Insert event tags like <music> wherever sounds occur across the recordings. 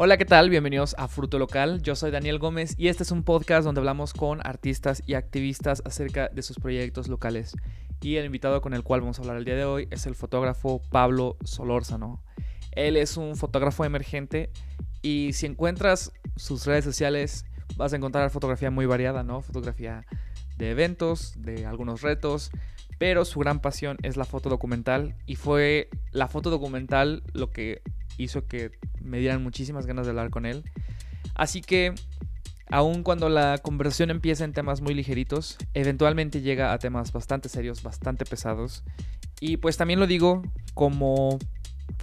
Hola, ¿qué tal? Bienvenidos a Fruto Local. Yo soy Daniel Gómez y este es un podcast donde hablamos con artistas y activistas acerca de sus proyectos locales. Y el invitado con el cual vamos a hablar el día de hoy es el fotógrafo Pablo Solórzano. Él es un fotógrafo emergente y si encuentras sus redes sociales vas a encontrar fotografía muy variada, ¿no? Fotografía de eventos, de algunos retos, pero su gran pasión es la foto documental y fue la foto documental lo que hizo que me dieran muchísimas ganas de hablar con él. Así que, aun cuando la conversación empieza en temas muy ligeritos, eventualmente llega a temas bastante serios, bastante pesados. Y pues también lo digo como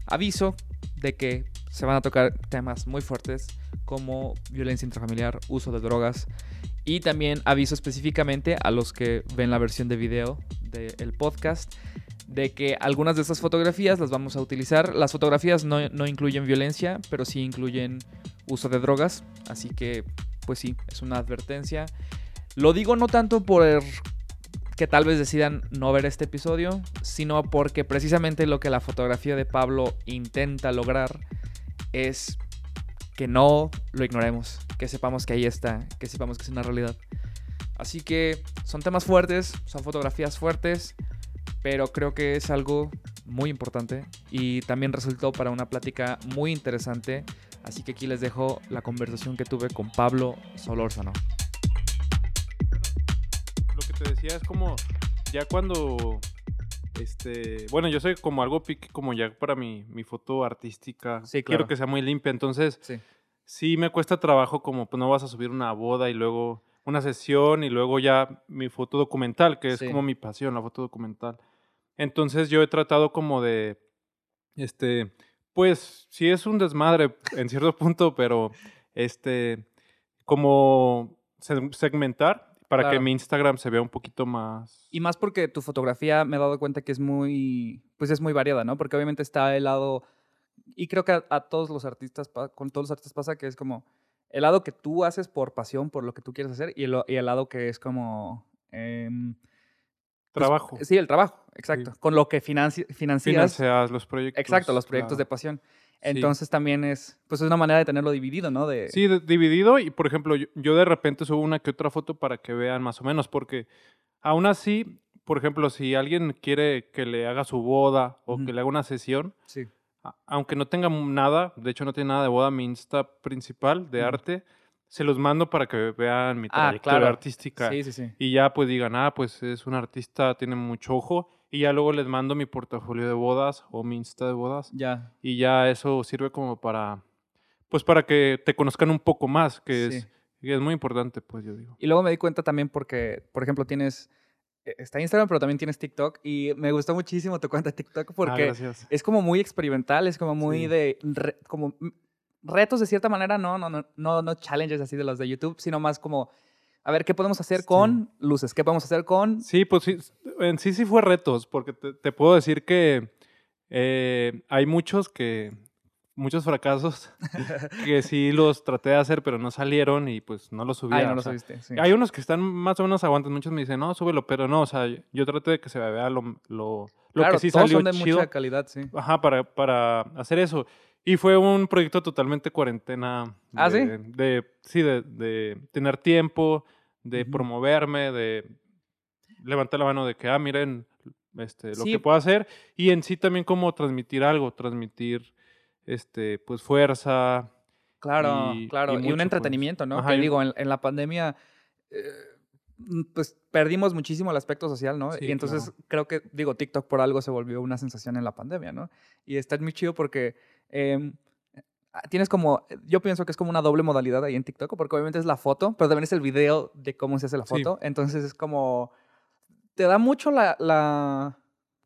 aviso de que se van a tocar temas muy fuertes como violencia intrafamiliar, uso de drogas y también aviso específicamente a los que ven la versión de video del podcast de que algunas de estas fotografías las vamos a utilizar. Las fotografías no, no, incluyen violencia, pero sí incluyen uso de drogas. Así que, pues sí, es una advertencia. Lo digo no tanto por que tal vez decidan no ver este episodio, sino porque precisamente lo que la fotografía de Pablo intenta lograr es que no lo ignoremos, que sepamos que ahí está, que sepamos que es una realidad. Así que son temas fuertes, son fotografías fuertes, pero creo que es algo muy importante y también resultó para una plática muy interesante. Así que aquí les dejo la conversación que tuve con Pablo Solórzano. Lo que te decía es como ya cuando este, bueno, yo soy como algo pique como ya para mi, mi foto artística. Sí, claro. Quiero que sea muy limpia, entonces Sí. sí me cuesta trabajo como pues no vas a subir una boda y luego una sesión y luego ya mi foto documental, que es Sí. como mi pasión, la foto documental. Entonces yo he tratado como de, este, pues sí es un desmadre en cierto <laughs> punto, pero este, como se- segmentar para que mi Instagram se vea un poquito más... Y más porque tu fotografía me he dado cuenta que es muy, pues es muy variada, ¿no? Porque obviamente está el lado, y creo que a, a todos los artistas, con todos los artistas pasa que es como el lado que tú haces por pasión, por lo que tú quieres hacer, y el, y el lado que es como... pues, Trabajo. sí, el trabajo, exacto. Con lo que financi- financias. Financias los proyectos. Exacto, los proyectos de claro. Pasión. Sí. Entonces también es, pues es una manera de tenerlo dividido, ¿no? De, Sí, de- dividido y por ejemplo, yo, yo de repente subo una que otra foto para que vean más o menos, porque aún así, por ejemplo, si alguien quiere que le haga su boda o Ujú. que le haga una sesión, sí. a- aunque no tenga nada, de hecho no tiene nada de boda, mi Insta principal de Ujú. arte, se los mando para que vean mi Ah, trayectoria claro. artística. Sí, sí, sí. Y ya pues digan, ah, pues es un artista, tiene mucho ojo. Y ya luego les mando mi portafolio de bodas o mi Insta de bodas Ya. y ya eso sirve como para pues para que te conozcan un poco más que Sí. es es muy importante pues yo digo Y luego me di cuenta también porque, por ejemplo, tienes, eh, está Instagram, pero también tienes TikTok. Y me gustó muchísimo tu cuenta de TikTok Ah, porque gracias. es como muy experimental, es como muy Sí. de, re- como mm, retos de cierta manera, no, no, no, no, no challenges así de los de YouTube, sino más como, a ver, ¿qué podemos hacer Sí. con luces? ¿Qué podemos hacer con... sí pues sí en sí sí fue retos porque te, te puedo decir que eh, hay muchos que muchos fracasos <laughs> que sí los traté de hacer pero no salieron y pues no los subí Ay, no o lo sea, subiste. sí. Hay unos que están más o menos aguantan, muchos me dicen, no, súbelo, pero no, o sea, yo traté de que se vea lo, lo, lo claro, que sí todos salió son de chido. mucha calidad, sí. Ajá, para, para hacer eso. Y fue un proyecto totalmente cuarentena. ¿Ah, sí? de, De, sí, de, de tener tiempo, de promoverme, de levantar la mano de que, ah, miren este, lo Sí. que puedo hacer. Y en sí también como transmitir algo, transmitir, este, pues, fuerza. Claro, y- claro. y un pues. entretenimiento, ¿no? Ajá, que y- digo, en, en la pandemia, eh, pues perdimos muchísimo el aspecto social, ¿no? Sí, y entonces creo que, digo, TikTok por algo se volvió una sensación en la pandemia, ¿no? Y está muy chido porque em, ah, tienes como, yo pienso que es como una doble modalidad ahí en TikTok, porque obviamente es la foto, pero también es el video de cómo se hace la Sí. foto. Entonces es como, te da mucho la, la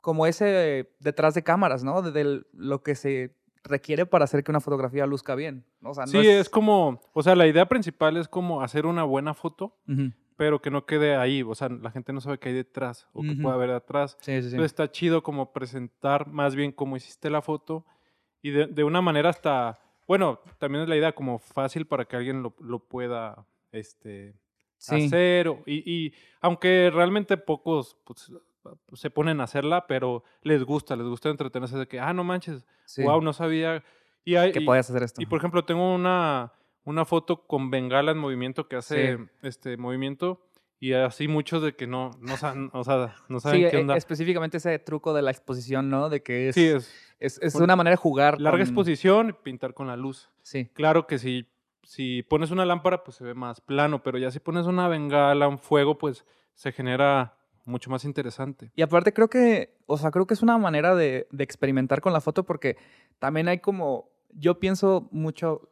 como ese detrás de cámaras, ¿no? De, de lo que se requiere para hacer que una fotografía luzca bien. ¿no? O sea, no Sí, es... como, o sea, la idea principal es como hacer una buena foto, Ujú. pero que no quede ahí. O sea, la gente no sabe qué hay detrás o qué Ujú. puede haber atrás. Sí, sí, sí. Entonces está chido como presentar más bien cómo hiciste la foto y de, de una manera hasta, bueno, también es la idea como fácil para que alguien lo, lo pueda este, Sí. hacer. o- y, y aunque realmente pocos pues, se ponen a hacerla, pero les gusta, les gusta entretenerse de que, ah, no manches, Sí. wow, no sabía Y, hay, que y- podías hacer esto. y, por ejemplo, tengo una, una foto con bengala en movimiento que hace Sí. este movimiento y así muchos de que no, no, saben, o sea, no saben Sí, qué e- onda. específicamente ese truco de la exposición, ¿no? De que es, sí, es es, una manera de jugar. larga con- exposición y pintar con la luz. Sí, Claro que si, si pones una lámpara, pues se ve más plano, pero ya si pones una bengala, un fuego, pues se genera mucho más interesante. Y aparte creo que, o sea, creo que es una manera de, de experimentar con la foto porque también hay como, yo pienso mucho,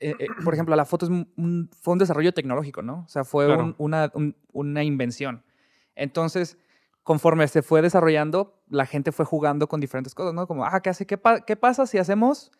eh, eh, por ejemplo, la foto es un, fue un desarrollo tecnológico, ¿no? O sea, fue Claro. un- una, un- una invención. Entonces, conforme se fue desarrollando, la gente fue jugando con diferentes cosas, ¿no? Como, ah, ¿qué, hace? ¿Qué, pa- qué pasa si hacemos,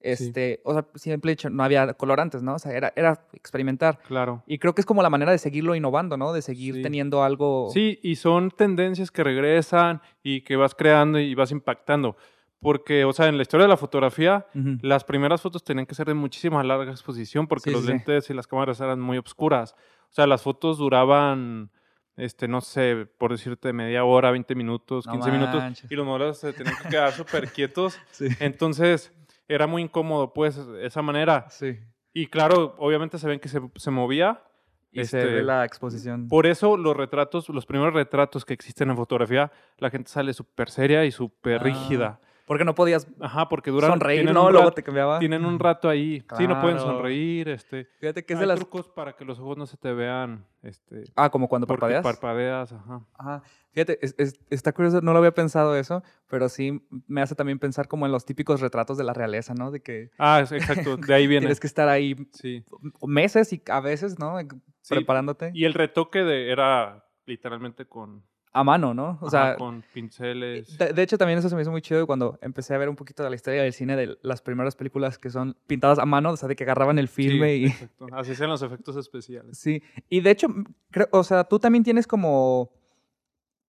este, o sea, siempre hecho, no había colorantes, ¿no? O sea, era, era experimentar. Claro. Y creo que es como la manera de seguirlo innovando, ¿no? De seguir Sí. teniendo algo... Sí, y son tendencias que regresan y que vas creando y vas impactando. Porque, o sea, en la historia de la fotografía, Ujú. las primeras fotos tenían que ser de muchísima larga exposición porque Sí, los sí, lentes y las cámaras eran muy oscuras. O sea, las fotos duraban, este, no sé, por decirte, media hora, 20 minutos, No 15 minutos, y los modelos se tenían que quedar súper <laughs> quietos. Sí. Entonces, era muy incómodo, pues, esa manera. Sí. Y claro, obviamente se ven que se, se movía. Y se Este, ve la exposición. Por eso los retratos, los primeros retratos que existen en fotografía, la gente sale súper seria y súper Ah, rígida. Porque no podías Ajá, porque duran. sonreír, ¿no? Luego te cambiaba. Tienen un rato ahí. Sí, no pueden sonreír. Este. Fíjate que es Hay de las... trucos para que los ojos no se te vean. Este. Ah, como cuando parpadeas. parpadeas, ajá. Ajá. Fíjate, es- es- está curioso, no lo había pensado eso, pero sí me hace también pensar como en los típicos retratos de la realeza, ¿no? De que Ah, exacto, de ahí <laughs> viene. tienes que estar ahí Sí. meses y a veces, ¿no? Sí, Preparándote. Y el retoque de, era literalmente con, A mano, ¿no? O ajá, sea, con pinceles. de, de hecho también eso se me hizo muy chido cuando empecé a ver un poquito de la historia del cine de las primeras películas que son pintadas a mano, o sea, de que agarraban el Sí, filme y... exacto. Así sean los efectos especiales. Sí, y de hecho, creo, o sea, tú también tienes como,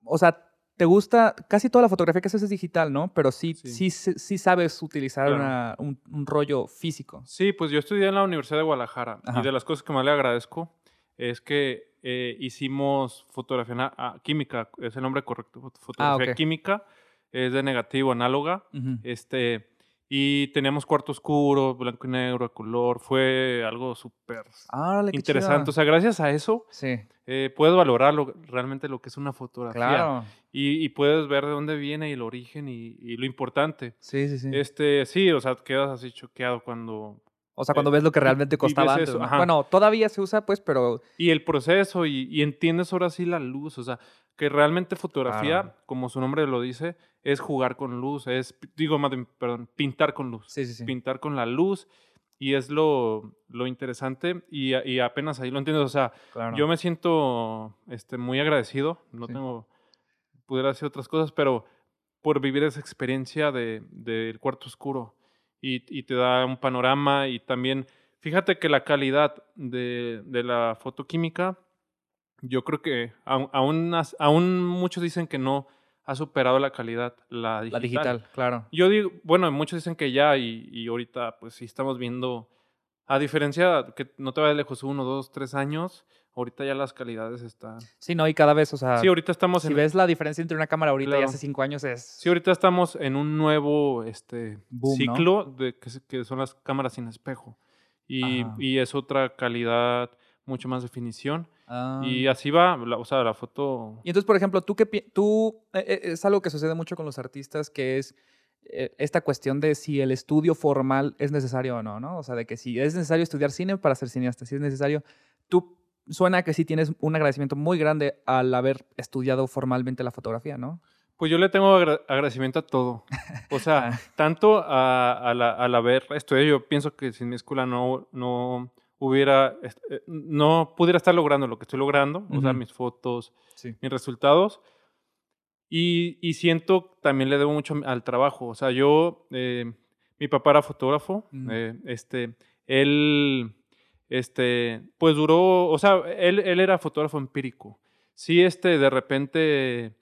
o sea, te gusta, casi toda la fotografía que haces es digital, ¿no? Pero sí, sí, Sí. sí, sí sabes utilizar Claro. una- un, un rollo físico. Sí, pues yo estudié en la Universidad de Guadalajara Ajá. y de las cosas que más le agradezco es que eh, hicimos fotografía ah, química, es el nombre correcto, fot- fotografía Ah, ok. química, es de negativo, análoga, Ujú. este, y teníamos cuarto oscuro, blanco y negro, a color, fue algo súper qué interesante. O sea, gracias a eso Sí, eh, puedes valorar lo- realmente lo que es una fotografía claro. y, y puedes ver de dónde viene y el origen y, y lo importante. Sí, sí, sí. Este, sí, o sea, quedas así choqueado cuando o sea, cuando ves lo que realmente costaba antes. eso, ¿no? Bueno, todavía se usa, pues, pero Y el proceso, y, y entiendes ahora sí la luz, o sea, que realmente fotografía, Claro. como su nombre lo dice, es jugar con luz, es, digo, más perdón, pintar con luz, sí, sí, sí. pintar con la luz, y es lo, lo interesante, y, y apenas ahí lo entiendes, o sea, Claro. yo me siento este, muy agradecido, no tengo, pudiera hacer otras cosas, pero por vivir esa experiencia de- del cuarto oscuro, y, y te da un panorama, y también, fíjate que la calidad de, de la fotoquímica, yo creo que aún, aún, muchos dicen que no ha superado la calidad la digital. La digital, claro. Yo digo, bueno, muchos dicen que ya y, y ahorita pues sí estamos viendo, a diferencia que no te vayas lejos, uno, dos, tres años, ahorita ya las calidades están... Sí, no, y cada vez, o sea, Sí, ahorita estamos si en... ves la diferencia entre una cámara ahorita y hace cinco años es... Sí, ahorita estamos en un nuevo este, Boom, ¿no? ciclo de que, que son las cámaras sin espejo. Y, y es otra calidad, mucho más definición. Ah. Y así va, la- o sea, la foto... Y entonces, por ejemplo, tú pi- tú eh, eh, es algo que sucede mucho con los artistas, que es eh, esta cuestión de si el estudio formal es necesario o no, ¿no? O sea, de que si es necesario estudiar cine para ser cineasta, si es necesario, tú suena que sí tienes un agradecimiento muy grande al haber estudiado formalmente la fotografía, ¿no? Pues yo le tengo agra- agradecimiento a todo. O sea, <laughs> Ah. tanto a, a la, al haber estudiado, yo pienso que sin mi escuela no, no hubiera, eh, no pudiera estar logrando lo que estoy logrando, o sea, mis fotos, Sí. mis resultados. Y, y siento también le debo mucho al trabajo. O sea, yo, eh, mi papá era fotógrafo, Mm. eh, este, él, este, pues duró, o sea, él, él era fotógrafo empírico. Sí, este, de repente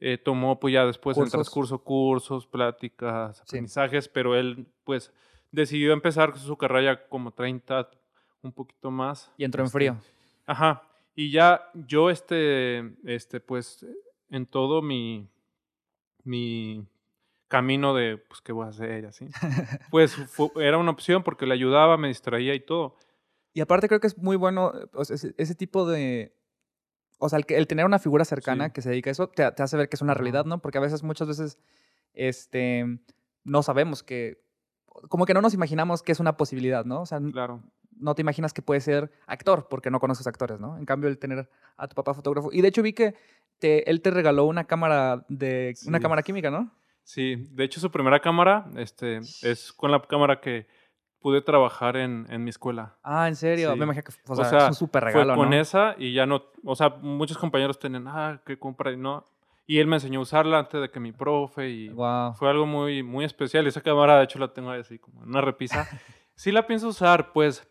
eh, tomó, pues ya después en el Cursos. transcurso, cursos, pláticas, Sí. aprendizajes, pero él, pues, decidió empezar su carrera ya como 30, un poquito más. Y entró en este, frío. Ajá. Y ya yo, este, este, pues, en todo mi, mi camino de, pues, ¿qué voy a hacer? Y así. <laughs> Pues era una opción porque le ayudaba, me distraía y todo. Y aparte creo que es muy bueno eh, o sea, ese, ese tipo de... O sea, el, el tener una figura cercana Sí. que se dedica a eso te, te hace ver que es una realidad, ¿no? Porque a veces, muchas veces, este, no sabemos que... Como que no nos imaginamos que es una posibilidad, ¿no? O sea, Claro. no te imaginas que puede ser actor porque no conoces actores, ¿no? En cambio, el tener a tu papá fotógrafo. Y de hecho vi que te- él te regaló una cámara de... Una cámara química, ¿no? Sí, de hecho su primera cámara este, es con la cámara que pude trabajar en, en mi escuela. Ah, ¿en serio? Sí. Me imagino que o O sea, sea, es un súper regalo, Fue con ¿no? esa y ya no, o sea, muchos compañeros tenían, ah, ¿qué compra? Y no. Y él me enseñó a usarla antes de que mi profe y Wow. fue algo muy, muy especial. Esa cámara, de hecho, la tengo así como en una repisa. <laughs> sí la pienso usar, pues,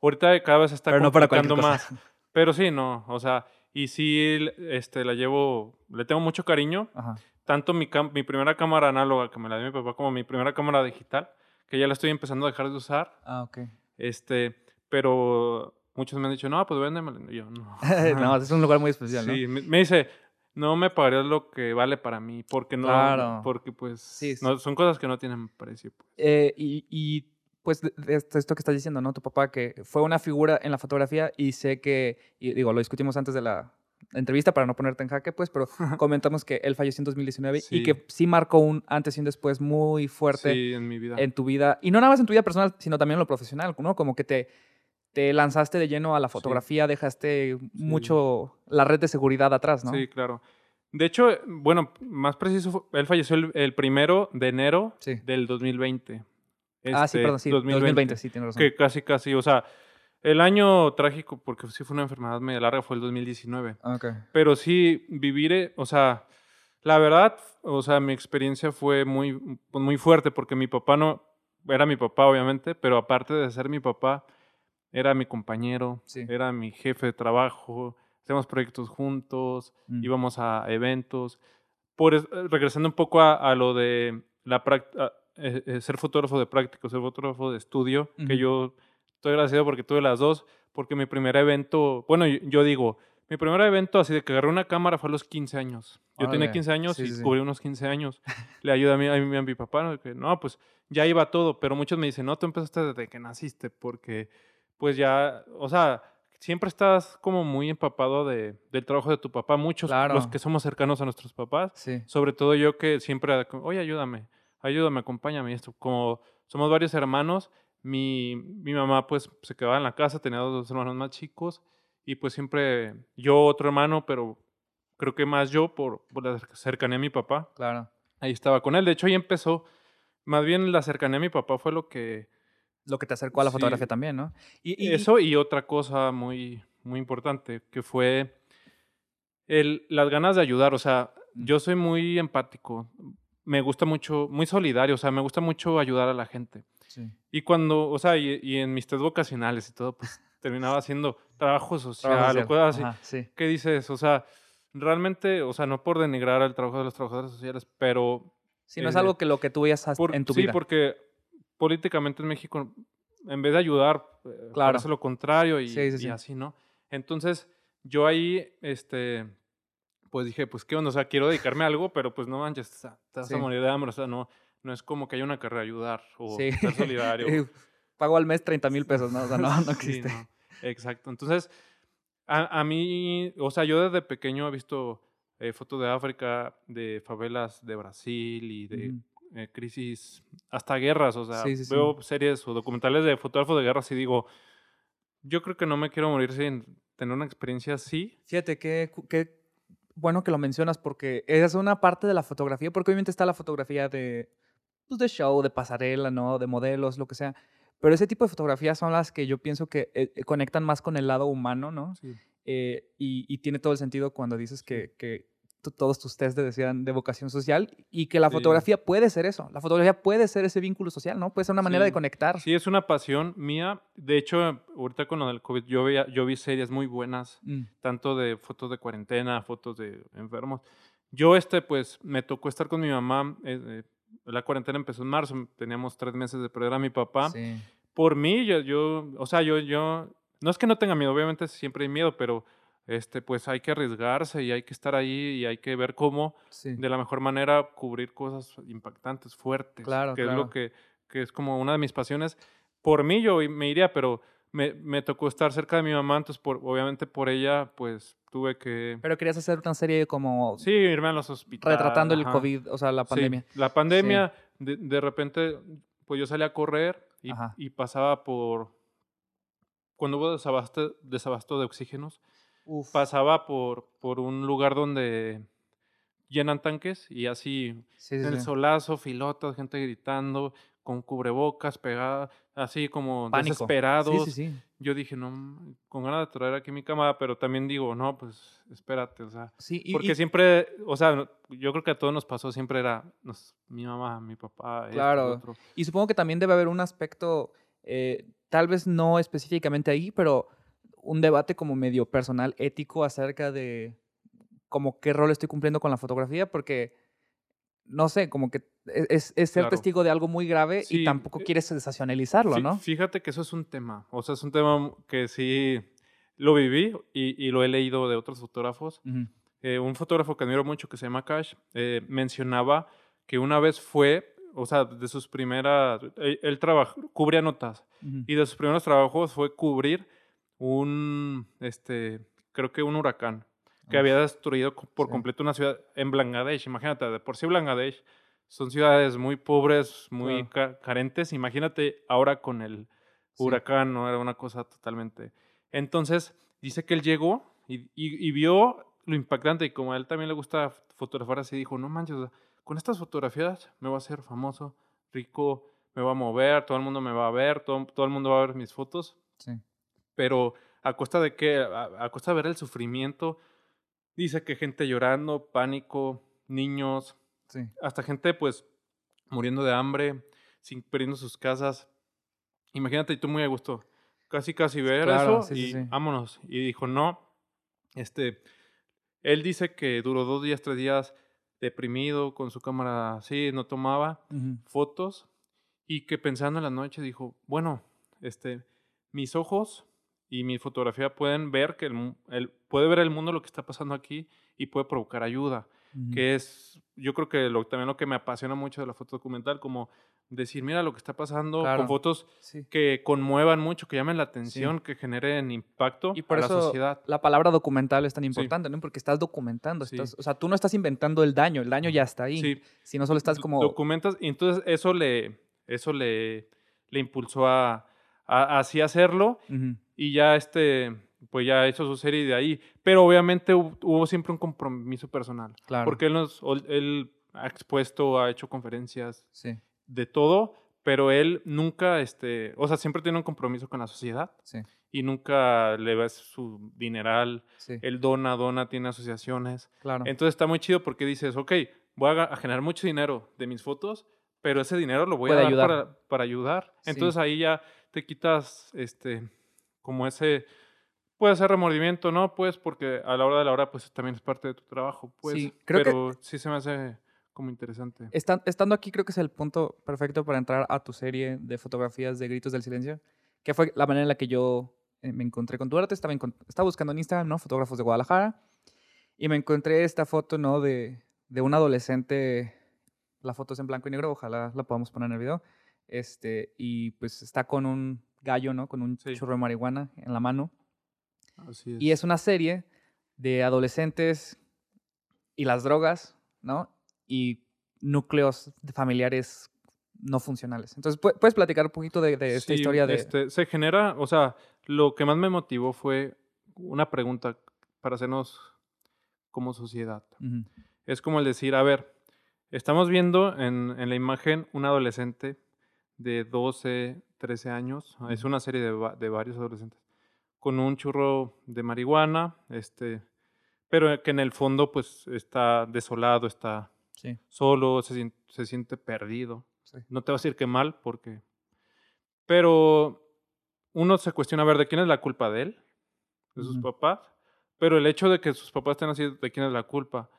ahorita cada vez está Pero no complicando cosa. más. <laughs> Pero sí, no, o sea, y sí, este, la llevo, le tengo mucho cariño. Ajá. Tanto mi, mi primera cámara análoga que me la dio mi papá como mi primera cámara digital, que ya la estoy empezando a dejar de usar. Ah, ok. Este, pero muchos me han dicho, no, pues véndemela. Y yo, no. <laughs> no, es un lugar muy especial, ¿no? Sí, me, dice, no me pagarías lo que vale para mí, porque no, Claro. porque pues Sí, sí. no- son cosas que no tienen precio. pues. Eh, y, y, pues esto que estás diciendo, ¿no? Tu papá que fue una figura en la fotografía y sé que, y digo, lo discutimos antes de la entrevista para no ponerte en jaque, pues, pero <laughs> comentamos que él falleció en 2019 y Sí. que sí marcó un antes y un después muy fuerte Sí, en mi vida. en tu vida, y no nada más en tu vida personal, sino también en lo profesional, ¿no? Como que te, te lanzaste de lleno a la fotografía, dejaste mucho la red de seguridad atrás, ¿no? Sí, claro. De hecho, bueno, más preciso, él falleció el, el primero de enero del 2020. ah, sí, Este, perdón, sí, 2020, sí, tienes razón. Que casi, casi, o sea, el año trágico, porque sí fue una enfermedad media larga, fue el 2019. Ah, Ok. Pero sí, vivir, o sea, la verdad, o sea, mi experiencia fue muy, muy fuerte porque mi papá no, era mi papá obviamente, pero aparte de ser mi papá, era mi compañero, Sí. era mi jefe de trabajo, hacíamos proyectos juntos, Mm. íbamos a eventos. Por, es- regresando un poco a, a lo de la prac- a- eh, eh, ser fotógrafo de práctico, ser fotógrafo de estudio, que yo estoy agradecido porque tuve las dos, porque mi primer evento, bueno, yo, yo digo, mi primer evento así de que agarré una cámara fue a los 15 años. Yo tenía Órale. 15 años Sí, y sí, cubrí unos 15 años. Le ayudé a mi, a mi, a mi papá, ¿no? que no, pues ya iba todo, pero muchos me dicen, no, tú empezaste desde que naciste, porque pues ya, o sea, siempre estás como muy empapado de, del trabajo de tu papá. Muchos, Claro. los que somos cercanos a nuestros papás, Sí. sobre todo yo que siempre, oye, ayúdame, ayúdame, acompáñame. Esto, como somos varios hermanos, mi, mi mamá pues se quedaba en la casa, tenía dos hermanos más chicos y pues siempre yo otro hermano, pero creo que más yo por, por la cercanía a mi papá. Claro. Ahí estaba con él. De hecho, ahí empezó. Más bien la cercanía a mi papá fue lo que... Lo que te acercó a la Sí. fotografía también, ¿no? Y, y- Eso y otra cosa muy, muy importante, que fue el, las ganas de ayudar. O sea, Mm. yo soy muy empático. Me gusta mucho, muy solidario. O sea, me gusta mucho ayudar a la gente. Sí. Y cuando, o sea, y, y en mis test vocacionales y todo, pues <laughs> terminaba haciendo trabajo social, Trabajo o social. cosas así. Ajá, sí. ¿Qué dices? O sea, realmente, o sea, no por denigrar el trabajo de los trabajadores sociales, pero Sí, no es Eh, algo que lo que tú veías en tu sí, vida. porque políticamente en México, en vez de ayudar, eh, Claro. parece lo contrario y, Sí, sí, y sí. así, ¿no? Entonces, yo ahí, este, pues dije, pues qué onda, o sea, quiero dedicarme a algo, pero pues no manches, o te vas Sí. a morir de hambre, o sea, no, no es como que haya una carrera ayudar o Sí. ser solidario. <laughs> Pago al mes 30 mil pesos, ¿no? O sea, no, no <laughs> Sí, existe. no, Exacto. Entonces, a, a mí, o sea, yo desde pequeño he visto eh, fotos de África, de favelas de Brasil y de eh, crisis, hasta guerras, o sea, Sí, sí, sí. veo series o documentales de fotógrafos de guerras y digo, yo creo que no me quiero morir sin tener una experiencia así. Fíjate qué, qué bueno que lo mencionas porque es una parte de la fotografía, porque obviamente está la fotografía de, pues, de show, de pasarela, ¿no? De modelos, lo que sea. Pero ese tipo de fotografías son las que yo pienso que eh, eh, conectan más con el lado humano, ¿no? Eh, y, y tiene todo el sentido cuando dices que, que todos tus test te decían de vocación social y que la Sí. fotografía puede ser eso. La fotografía puede ser ese vínculo social, ¿no? Puede ser una manera de Sí. conectar. Sí, es una pasión mía. De hecho, ahorita con lo del COVID, yo, veía, yo vi series muy buenas Mm, tanto de fotos de cuarentena, fotos de enfermos. Yo, este, pues, me tocó estar con mi mamá. eh, eh, la cuarentena empezó en marzo, teníamos tres meses de perder a mi papá. sí. Por mí, yo, yo, o sea, yo, yo, no es que no tenga miedo, obviamente siempre hay miedo, pero este, pues hay que arriesgarse y hay que estar ahí y hay que ver cómo Sí. de la mejor manera cubrir cosas impactantes, fuertes, Claro, que es lo que, que es como una de mis pasiones. Por mí yo me iría, pero me, me tocó estar cerca de mi mamá, entonces por, obviamente por ella pues tuve que... Pero querías hacer una serie como Sí, irme a los hospitales. retratando el. COVID, o sea, la Sí, pandemia. la pandemia, de, de repente, pues yo salí a correr y, pasaba por... Cuando hubo desabasto, desabasto de oxígenos, Uf. pasaba por, por un lugar donde llenan tanques y así Sí, sí, el sí. solazo, filotas, gente gritando, con cubrebocas pegada, así como Pánico. desesperados. Sí, sí, sí. Yo dije, no, con ganas de traer aquí mi cámara, pero también digo, no, pues espérate, o sea, Sí, y- porque y- siempre, o sea, yo creo que a todos nos pasó, siempre era nos- mi mamá, mi papá, Claro. otro. Y supongo que también debe haber un aspecto, eh, tal vez no específicamente ahí, pero un debate como medio personal, ético acerca de como qué rol estoy cumpliendo con la fotografía, porque no sé, como que e- es, es ser Claro. testigo de algo muy grave Sí, y tampoco eh, quieres sensacionalizarlo, ¿no? Fíjate que eso es un tema, o sea, es un tema que sí lo viví y, y lo he leído de otros fotógrafos. Eh, un fotógrafo que admiro mucho que se llama Cash eh, mencionaba que una vez fue, o sea, de sus primeras, él, él trabaj- cubría notas y de sus primeros trabajos fue cubrir un, este, creo que un huracán que Uf, había destruido por sí. completo una ciudad en Bangladesh. Imagínate, de por sí Bangladesh son ciudades muy pobres, muy ca- carentes. Imagínate ahora con el Sí. huracán, ¿no? Era una cosa totalmente. Entonces, dice que él llegó y, y- y vio lo impactante y como a él también le gusta fotografiar así, dijo, no manches, con estas fotografías me voy a hacer famoso, rico, me voy a mover, todo el mundo me va a ver, todo, todo el mundo va a ver mis fotos, Sí. pero a costa de qué, a, a costa de ver el sufrimiento, dice que gente llorando, pánico, niños, Sí. hasta gente pues muriendo de hambre, sin perdiendo sus casas. Imagínate, y tú muy a gusto, casi casi ver claro, eso sí, y sí. vámonos. Y dijo, no, este, él dice que duró dos días, tres días deprimido, con su cámara así, no tomaba fotos y que pensando en la noche dijo, bueno, este, mis ojos y mi fotografía pueden ver que el, el- puede ver el mundo lo que está pasando aquí y puede provocar ayuda ujú. que es, yo creo que lo, también lo que me apasiona mucho de la foto documental, como decir, mira lo que está pasando, Claro. con fotos Sí. que conmuevan mucho, que llamen la atención, que generen impacto Y por a la eso sociedad. la palabra documental es tan Sí. importante, ¿no? Porque estás documentando. Sí. estás- o sea, tú no estás inventando el daño, el daño ya está ahí. Sí, Sino solo estás como... documentas, y entonces eso le, eso le, le impulsó a, a así hacerlo, Ujú, y ya este, pues ya hizo su serie de ahí. Pero obviamente hu- hubo siempre un compromiso personal, Claro. porque él, nos, él ha expuesto, ha hecho conferencias, Sí, de todo, pero él nunca, este, o sea, siempre tiene un compromiso con la sociedad sí, y nunca le ves su dineral. sí. Él dona, dona, tiene asociaciones. claro. Entonces está muy chido porque dices, ok, voy a, a generar mucho dinero de mis fotos, pero ese dinero lo voy Puede a dar ayudar. Para, para ayudar. Entonces ahí ya te quitas, este, como ese, puede ser remordimiento, ¿no? Pues porque a la hora de la hora, pues también es parte de tu trabajo, pues. Sí, creo que- pero sí se me hace como interesante. Estan- estando aquí creo que es el punto perfecto para entrar a tu serie de fotografías de Gritos del Silencio, que fue la manera en la que yo eh, me encontré con tu arte. Estaba, estaba buscando en Instagram, ¿no? Fotógrafos de Guadalajara. Y me encontré esta foto, ¿no? De, de un adolescente. La foto es en blanco y negro, ojalá la podamos poner en el video. Este, y pues está con un gallo, ¿no? Con un Sí. churro de marihuana en la mano. Así Y es una serie de adolescentes y las drogas, ¿no? Y núcleos familiares no funcionales. Entonces, pu- ¿puedes platicar un poquito de, de esta Sí, historia de... este, se genera, o sea, lo que más me motivó fue una pregunta para hacernos como sociedad. Ujú, Es como el decir, a ver, estamos viendo en, en la imagen un adolescente de 12, 13 años, es Ujú. una serie de, va- de varios adolescentes, con un churro de marihuana, este, pero que en el fondo pues está desolado, está Sí, solo, se, se siente perdido. sí. No te voy a decir que mal, porque... Pero uno se cuestiona, a ver, ¿de quién es la culpa de él? ¿De sus papás? Pero el hecho de que sus papás estén así, ¿de quién es la culpa?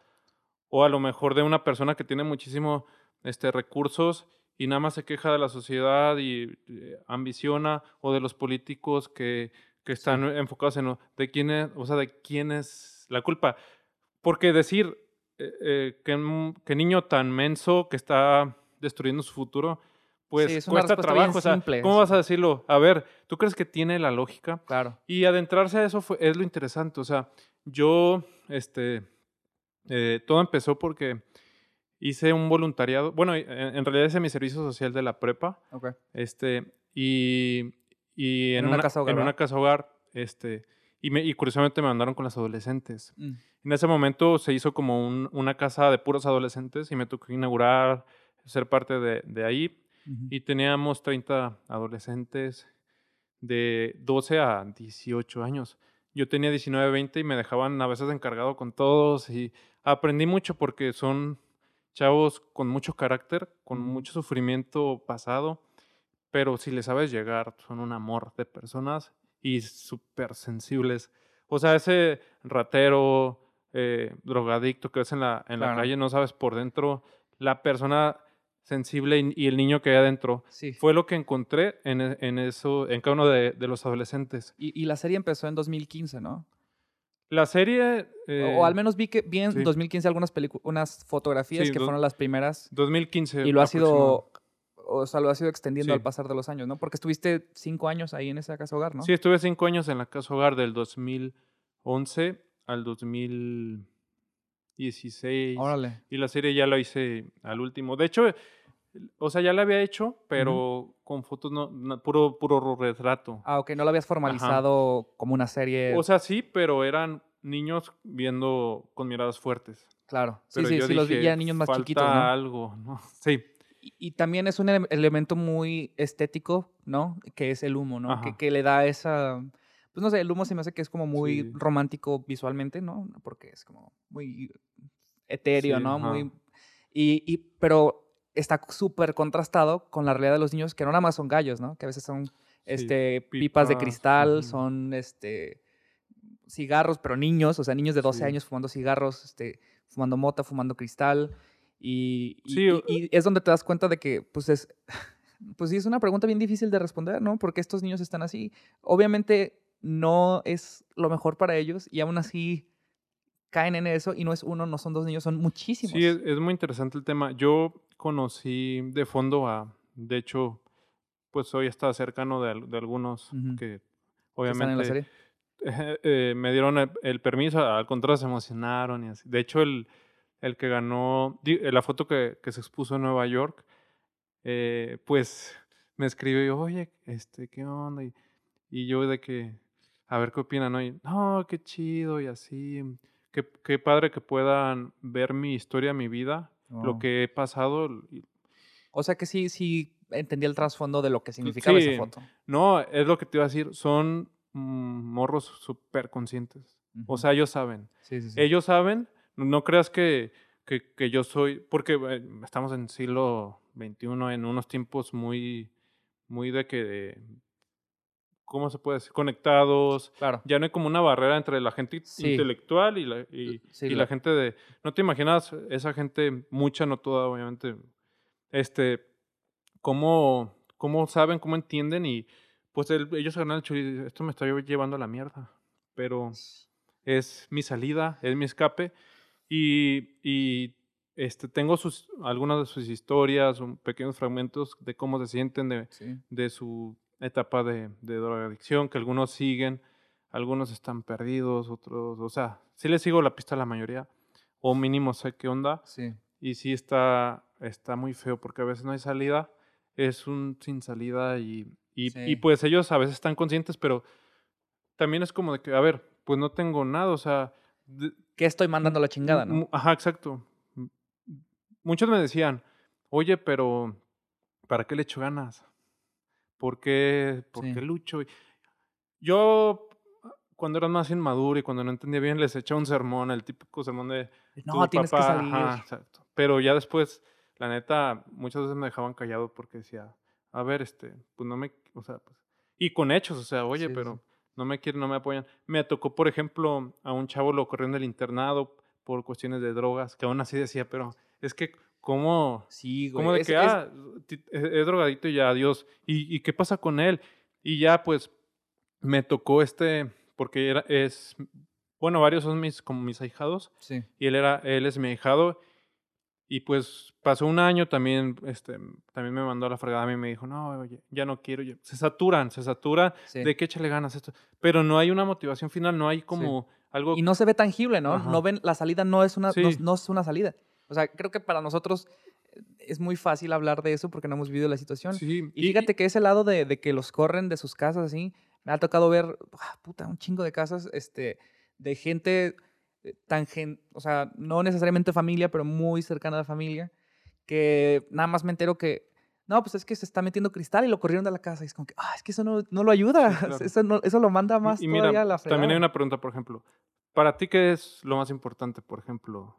O a lo mejor de una persona que tiene muchísimo este, recursos y nada más se queja de la sociedad y eh, ambiciona, o de los políticos que, que están enfocados en de quién es, o sea, de quién es la culpa. Porque decir eh, eh, que, que niño tan menso que está destruyendo su futuro, pues Sí, es cuesta trabajo. O sea, simple, ¿cómo sí. vas a decirlo? A ver, ¿tú crees que tiene la lógica? Claro. Y adentrarse a eso fue, es lo interesante. O sea, yo, este, eh, todo empezó porque hice un voluntariado. Bueno, en, en realidad hice mi servicio social de la prepa. Ok. Este, y, y en, En una casa hogar, en una ¿verdad? casa hogar, este, y, me, y curiosamente me mandaron con las adolescentes. Mm. En ese momento se hizo como un- una casa de puros adolescentes y me tocó inaugurar, ser parte de, de ahí. Ujú. Y teníamos 30 adolescentes de 12 a 18 años. Yo tenía 19, 20 y me dejaban a veces encargado con todos y aprendí mucho porque son chavos con mucho carácter, con mucho sufrimiento pasado, pero si le sabes llegar, son un amor de personas y súper sensibles. O sea, ese ratero, eh, drogadicto que ves en la, en la calle, no sabes por dentro, la persona sensible y, y el niño que hay adentro. Sí. Fue lo que encontré en, e- en eso, en cada uno de, de los adolescentes. Y, y la serie empezó en 2015, ¿no? La serie... O- eh, o al menos vi que vi en sí. 2015 algunas unas fotografías Sí, que fueron las primeras 2015. y lo ha sido, o sea, lo ha sido extendiendo Sí. al pasar de los años, ¿no? Porque estuviste cinco años ahí en esa casa hogar, ¿no? Sí, estuve cinco años en la casa hogar del 2011 al 2016. Órale. Y la serie ya la hice al último. De hecho, o sea, ya la había hecho, pero con fotos, no, no- puro, puro retrato. Ah, ok, no lo habías formalizado como una serie. O sea, sí, pero eran niños viendo con miradas fuertes. claro. Sí, Pero sí, yo sí, los vi ya niños más falta chiquitos, ¿no? algo, ¿no? <laughs> Sí, Y, y también es un ele- elemento muy estético, ¿no? Que es el humo, ¿no? Que, le da esa. Pues no sé, el humo se me hace que es como muy Sí. romántico visualmente, ¿no? Porque es como muy etéreo, Sí, ¿no? ajá. Muy. Y, y- pero está súper contrastado con la realidad de los niños, que no nada más son gallos, ¿no? Que a veces son este, pipas de cristal, son este, cigarros, pero niños, o sea, niños de 12 Sí. años fumando cigarros, este, fumando mota, fumando cristal. Y, y- Sí, y- o- y es donde te das cuenta de que, pues es, <laughs> pues sí, es una pregunta bien difícil de responder, ¿no? Porque estos niños están así. Obviamente no es lo mejor para ellos y aún así caen en eso y no es uno, no son dos niños, son muchísimos. sí, es, es muy interesante el tema. Yo conocí de fondo a, de hecho, pues hoy está cercano de, al- de algunos que que están en la obviamente serie. <laughs> eh, me dieron el, el permiso, al contrario se emocionaron y así. De hecho, el, el que ganó, la foto que, que se expuso en Nueva York, eh, pues me escribió, oye, este, ¿qué onda? Y, y yo de que, a ver qué opinan, ¿no? Y, no, qué chido y así, qué, qué padre que puedan ver mi historia, mi vida, Oh. lo que he pasado. O sea que sí, sí entendí el trasfondo de lo que significaba sí. esa foto. No, es lo que te iba a decir, son mm, morros súper conscientes. O sea, ellos saben. sí, sí, sí. Ellos saben, no creas que, que, que yo soy, porque estamos en siglo XXI, en unos tiempos muy, muy de que, de- ¿cómo se puede decir? Conectados. claro. Ya no hay como una barrera entre la gente Sí. intelectual y, la, y, Sí, y la- la gente de... No te imaginas esa gente, mucha, no toda, obviamente, este, cómo, cómo saben, cómo entienden y pues el- ellos ganan el chorizo, esto me está llevando a la mierda, pero es mi salida, es mi escape. Y, y, este, tengo sus, algunas de sus historias, un- pequeños fragmentos de cómo se sienten de, Sí. de su etapa de, de drogadicción, que algunos siguen, algunos están perdidos, otros, o sea, sí les sigo la pista a la mayoría, o mínimo sé qué onda, Sí. y sí está, está muy feo, porque a veces no hay salida, es un sin salida y, y, Sí. y pues ellos a veces están conscientes, pero también es como de que, a ver, pues no tengo nada, o sea... ¿Qué estoy mandando a la chingada, no? Ajá, exacto. Muchos me decían, oye, pero ¿para qué le echo ganas? ¿Por qué, por Sí. qué lucho? Yo, cuando era más inmaduro y cuando no entendía bien, les echaba un sermón, el típico sermón de No, tienes que papá", salir. ajá, exacto. Pero ya después, la neta, muchas veces me dejaban callado porque decía, a ver, este, pues no me, o sea, pues, y con hechos, o sea, oye, Sí, pero sí. no me quieren, no me apoyan. Me tocó, por ejemplo, a un chavo lo corrieron del internado por cuestiones de drogas, que aún así decía, pero es que, ¿cómo? Sí, güey. ¿Cómo de es- que, es- ah, es, drogadito y ya, adiós? ¿Y, ¿Y qué pasa con él? Y ya, pues, me tocó este, porque era, es, bueno, varios son mis, como mis ahijados, Sí. y él era, él es mi ahijado, y pues pasó un año también, este, también me mandó a la fregada a mí y me dijo, no, oye, ya no quiero, ya-". se saturan, se saturan, sí. de que échale ganas esto, pero no hay una motivación final, no hay como algo... Y no se ve tangible, ¿no? Ajá. No ven, la salida no es una, no, Sí. no es una salida. O sea, creo que para nosotros eh, es muy fácil hablar de eso porque no hemos vivido la situación. Sí, Y fíjate que ese lado de, de que los corren de sus casas así, me ha tocado ver, ah, puta, un chingo de casas, este, de gente eh, tan, gen, o sea, no necesariamente familia, pero muy cercana a la familia, que nada más me entero que, no, pues es que se está metiendo cristal y lo corrieron de la casa. Y es como que, ah, es que eso no, no lo ayuda, Sí, claro. <laughs> eso, no- eso lo manda más Y todavía mira, a la fregada. también hay una pregunta, por ejemplo. ¿Para ti qué es lo más importante, por ejemplo?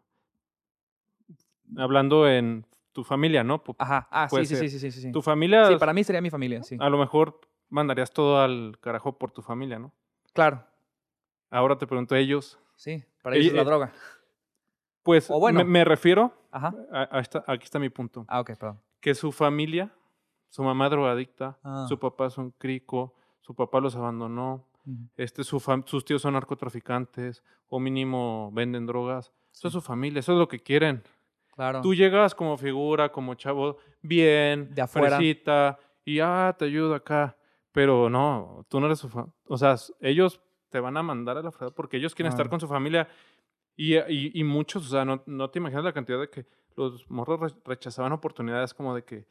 Hablando en tu familia, ¿no? Ajá, ah, sí, sí, sí, sí, sí, sí. Tu familia, Sí, para mí sería mi familia, sí. a lo mejor mandarías todo al carajo por tu familia, ¿no? Claro, Ahora te pregunto a ellos. sí, para ellos es la eh, droga. Pues O bueno. me, me refiero, Ajá. a, a esta- aquí está mi punto, Ah, ok, perdón. que su familia, su mamá drogadicta, Ah. su papá es un crico, su papá los abandonó, este, su sus tíos son narcotraficantes o mínimo venden drogas. Eso es su familia, eso es lo que quieren. Claro. Tú llegas como figura, como chavo, bien, De afuera. fresita, y ah, te ayudo acá. Pero no, tú no eres su fa- O sea, ellos te van a mandar a la fregada porque ellos quieren estar Claro. con su familia. Y, y, y muchos, o sea, no, no te imaginas la cantidad de que los morros re- rechazaban oportunidades como de que,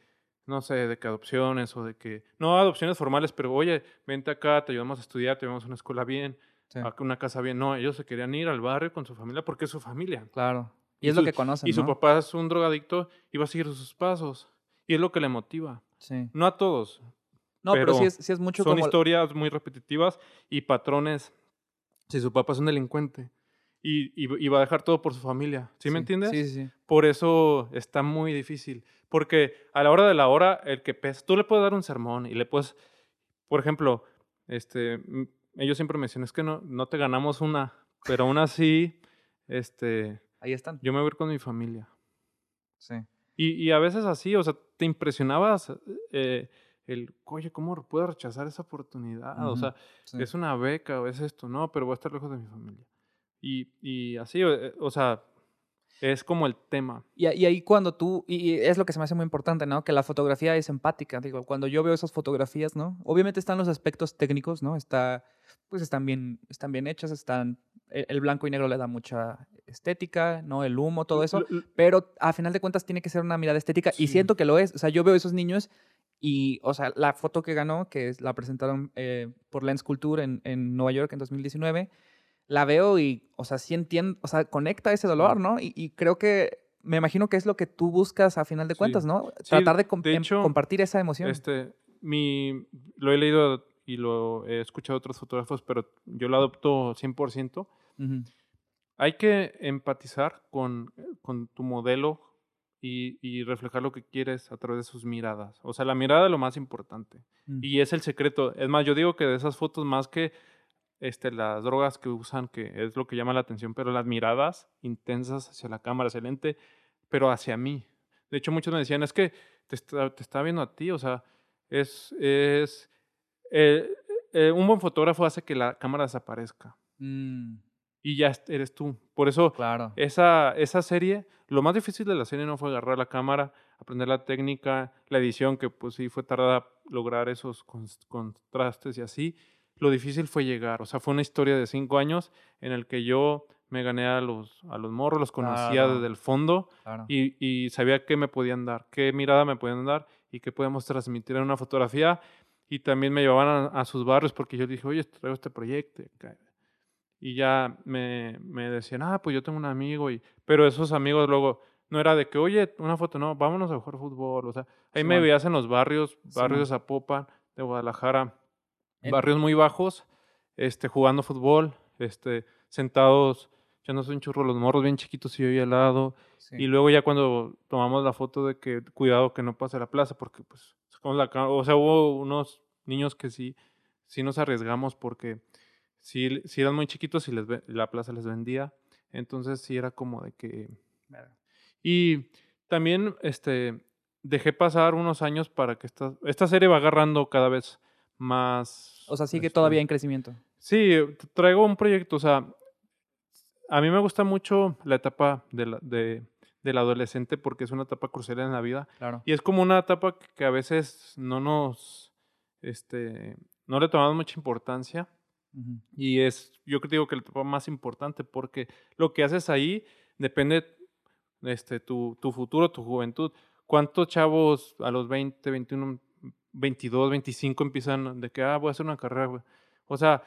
no sé, de que adopciones o de que, no adopciones formales, pero oye, vente acá, te ayudamos a estudiar, te llevamos a una escuela bien, Sí, a una casa bien. No, ellos se querían ir al barrio con su familia porque es su familia. claro. Y, Y es lo que conocen, Y su papá es un drogadicto y va a seguir sus pasos. Y es lo que le motiva. Sí. No a todos. No, pero, pero sí, es, sí es mucho Son como... historias muy repetitivas y patrones. Si su papá es un delincuente y, y, y va a dejar todo por su familia. ¿Sí, me entiendes? Sí, sí. Por eso está muy difícil. Porque a la hora de la hora, el que pesa, tú le puedes dar un sermón y le puedes, por ejemplo, este, ellos siempre me dicen, es que no, no te ganamos una, pero aún así, este, Ahí están. yo me voy a ir con mi familia. Sí. Y, y a veces así, o sea, te impresionabas eh, el, oye, ¿cómo puedo rechazar esa oportunidad? O Ujú, sea, sí. es una beca o es esto, no, pero voy a estar lejos de mi familia. Y, y así, eh, o sea, es como el tema. Y, y ahí cuando tú, y y es lo que se me hace muy importante, ¿no? Que la fotografía es empática. Digo, cuando yo veo esas fotografías, ¿no? Obviamente están los aspectos técnicos, ¿no? Está, pues están bien, están bien hechas, están, el, el blanco y negro le da mucha estética, ¿no? El humo, todo eso. Pero a final de cuentas tiene que ser una mirada estética y siento que lo es. O sea, yo veo esos niños y, o sea, la foto que ganó, que es- la presentaron eh, por Lens Culture en, en Nueva York en 2019, la veo y, o sea, sí entiendo, o sea, conecta ese dolor, ¿no? Y, y creo que, me imagino que es lo que tú buscas a final de Sí. cuentas, ¿no? Sí, Tratar de, com- de em- hecho, compartir esa emoción. Este, mi, lo he leído y lo he escuchado de otros fotógrafos, pero yo lo adopto 100%. Ujú. Hay que empatizar con, con tu modelo y, y reflejar lo que quieres a través de sus miradas. O sea, la mirada es lo más importante. Mm. Y es el secreto. Es más, yo digo que de esas fotos, más que este, las drogas que usan, que es lo que llama la atención, pero las miradas intensas hacia la cámara, hacia el lente, pero hacia mí. De hecho, muchos me decían, es que te está, te está viendo a ti, o sea, es... es eh, eh, un buen fotógrafo hace que la cámara desaparezca Mm, y ya eres tú. Por eso claro. esa, esa serie, lo más difícil de la serie no fue agarrar la cámara, aprender la técnica, la edición, que pues sí fue tardada lograr esos contrastes y así. Lo difícil fue llegar, o sea, fue una historia de cinco años en el que yo me gané a los, a los morros, los conocía Claro. desde el fondo claro. y, y sabía qué me podían dar, qué mirada me podían dar y qué podíamos transmitir en una fotografía. Y también me llevaban a, a sus barrios porque yo dije, oye, traigo este proyecto. y ya me, me decían, ah, pues yo tengo un amigo. Y, pero esos amigos luego no era de que, oye, una foto, no, vámonos a jugar fútbol. O sea, ahí me Simón. veías en los barrios, barrios Simón. de Zapopan, de Guadalajara, En- barrios muy bajos, este, jugando fútbol, este, sentados, echándose un churro los morros bien chiquitos y yo ahí al lado. Sí. Y luego ya cuando tomamos la foto de que cuidado que no pase la plaza, porque pues sacamos la cámara, o sea, hubo unos niños que sí, sí nos arriesgamos porque sí, sí eran muy chiquitos y les la plaza les vendía. Entonces sí era como de que... Y también este, dejé pasar unos años para que esta, esta serie va agarrando cada vez más... O sea, sigue este, todavía en crecimiento. Sí, traigo un proyecto, o sea, a mí me gusta mucho la etapa de la- de- del adolescente porque es una etapa crucial en la vida Claro. y es como una etapa que- a veces no nos, este, no le tomamos mucha importancia Ujú. y es, yo creo digo que la etapa más importante porque lo que haces ahí depende, este, tu, tu futuro, tu juventud. ¿Cuántos chavos a los 20, 21, 22, 25 empiezan de que, ah, voy a hacer una carrera, güey? O sea,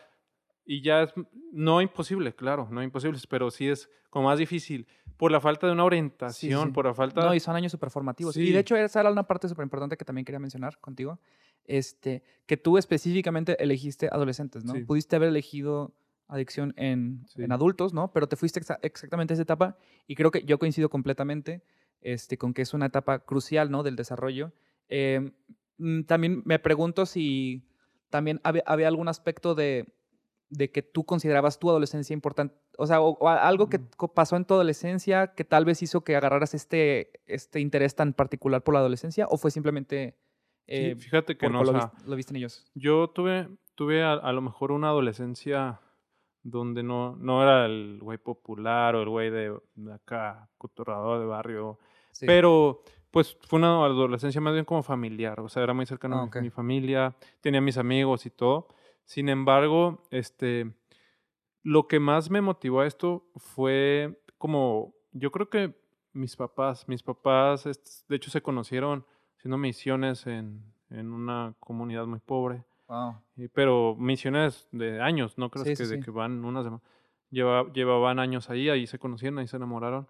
y ya es, no imposible, claro, no imposible, pero sí es como más difícil por la falta de una orientación, sí. por la falta... No, y son años súper formativos. Y Sí. de hecho, esa era una parte súper importante que también quería mencionar contigo. Este, que tú específicamente elegiste adolescentes, ¿no? Pudiste haber elegido adicción en, en adultos, ¿no? Pero te fuiste exa- exactamente a esa etapa y creo que yo coincido completamente este, con que es una etapa crucial, ¿no? Del desarrollo. Eh, mm, también me pregunto si también había, había algún aspecto de, de que tú considerabas tu adolescencia importante, o sea, o, algo que pasó en tu adolescencia que tal vez hizo que agarraras este, este interés tan particular por la adolescencia, o fue simplemente Sí, eh, fíjate que no, o lo, sea, vis- lo viste en ellos? Yo tuve, tuve a, a lo mejor una adolescencia donde no, no era el güey popular o el güey de, de acá, cotorrador de barrio, Sí. pero pues fue una adolescencia más bien como familiar, o sea, era muy cercano Ah, a mi- ok. mi familia, tenía mis amigos y todo. Sin embargo, este, lo que más me motivó a esto fue como, yo creo que mis papás, mis papás, de hecho se conocieron haciendo misiones en, en una comunidad muy pobre. Wow. Pero misiones de años, no crees Sí, que sí, de que van unas semanas. Lleva, llevaban años ahí, ahí se conocieron, ahí se enamoraron.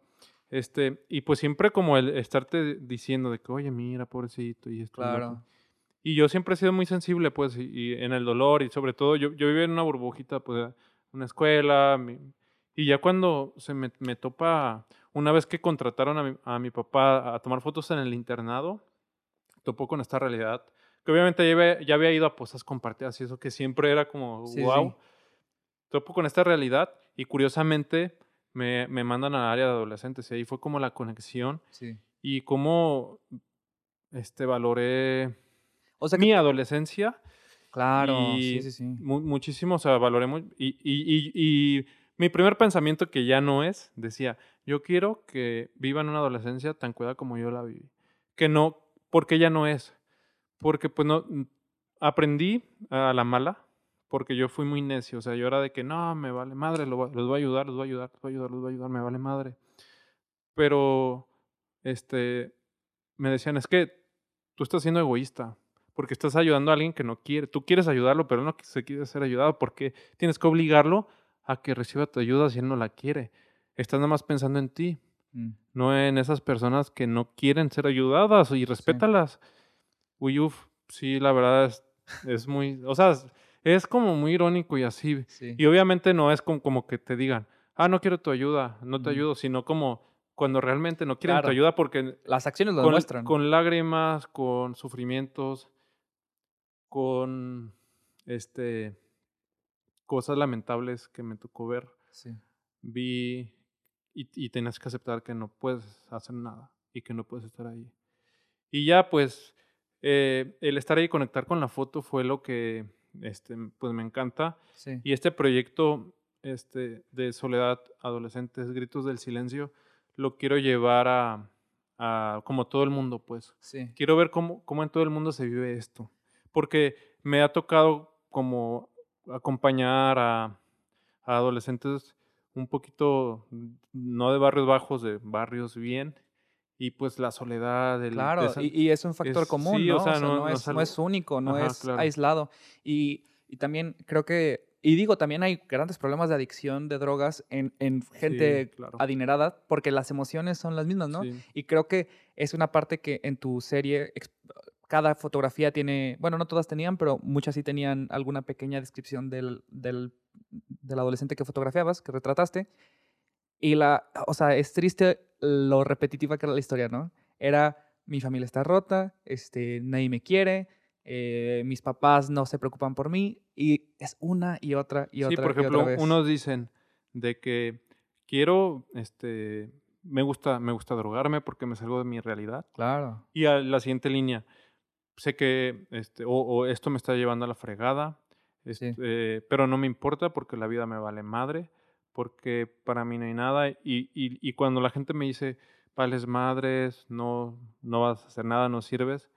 Este, y pues siempre como el estarte diciendo de que, oye, mira, pobrecito, y esto. y lo otro". Claro. Y yo siempre he sido muy sensible, pues, y, y en el dolor, y sobre todo, yo, yo vivía en una burbujita, pues, una escuela, mi- y ya cuando se me, me topa, una vez que contrataron a mi, a mi papá a tomar fotos en el internado, topó con esta realidad, que obviamente ya había, ya había ido a posas compartidas y eso que siempre era como, Sí, wow, sí. topo con esta realidad y curiosamente me, me mandan al área de adolescentes y ahí fue como la conexión Sí. y cómo este, valoré O sea, que- mi adolescencia claro, y sí, sí, sí. mu- muchísimo, o sea, valoré muy, y, y, y, y mi primer pensamiento que ya no es, decía, yo quiero que vivan una adolescencia tan cuidada como yo la viví. Que no, porque ya no es. Porque pues no, n- aprendí a la mala, porque yo fui muy necio, o sea, yo era de que no, me vale madre, los voy a ayudar, los voy a ayudar, los voy a ayudar, los voy a ayudar, me vale madre. Pero, este, me decían, es que tú estás siendo egoísta, porque estás ayudando a alguien que no quiere. Tú quieres ayudarlo, pero él no se quiere ser ayudado, porque tienes que obligarlo a que reciba tu ayuda si él no la quiere. Estás nada más pensando en ti, Mm. no en esas personas que no quieren ser ayudadas y respétalas. Uy, uf, sí, la verdad es, es muy, o sea, es- es como muy irónico y así. Sí. Y obviamente no es como, como que te digan, ah, no quiero tu ayuda, no te ayudo, sino como cuando realmente no quieren Claro. tu ayuda porque Las acciones lo con, demuestran. con lágrimas, con sufrimientos, con este cosas lamentables que me tocó ver, Sí. vi y, y tenías que aceptar que no puedes hacer nada y que no puedes estar ahí. Y ya pues eh, el estar ahí y conectar con la foto fue lo que este, pues me encanta. Sí. Y este proyecto este, de Soledad Adolescentes, Gritos del Silencio, lo quiero llevar a, a como todo el mundo, pues. Sí. Quiero ver cómo, cómo en todo el mundo se vive esto. Porque me ha tocado como acompañar a, a adolescentes un poquito, mm, no de barrios bajos, de barrios bien. Y pues la soledad, el, Claro, esa- y, y es un factor es- común, sí, ¿no? o sea, no- no, no es, no único, no Ajá, es claro. aislado. Y, y también creo que, y digo, también hay grandes problemas de adicción de drogas en, en gente claro. adinerada, porque las emociones son las mismas, ¿no? Sí. Y creo que es una parte que en tu serie, cada fotografía tiene, bueno, no todas tenían, pero muchas sí tenían alguna pequeña descripción del, del, del adolescente que fotografiabas, que retrataste. Y la, o sea, es triste lo repetitiva que era la historia, ¿no? Era, mi familia está rota, este, nadie me quiere, eh, mis papás no se preocupan por mí, y es una y otra y Sí, otra por y otra ejemplo, vez. unos dicen de que quiero, este, me gusta, me gusta drogarme porque me salgo de mi realidad. Claro. Y a la siguiente línea, sé que este, o, o esto me está llevando a la fregada, Sí. este, pero no me importa porque la vida me vale madre, porque para mí no hay nada. Y, y- y cuando la gente me dice, vales madres, no, no vas a hacer nada, no sirves,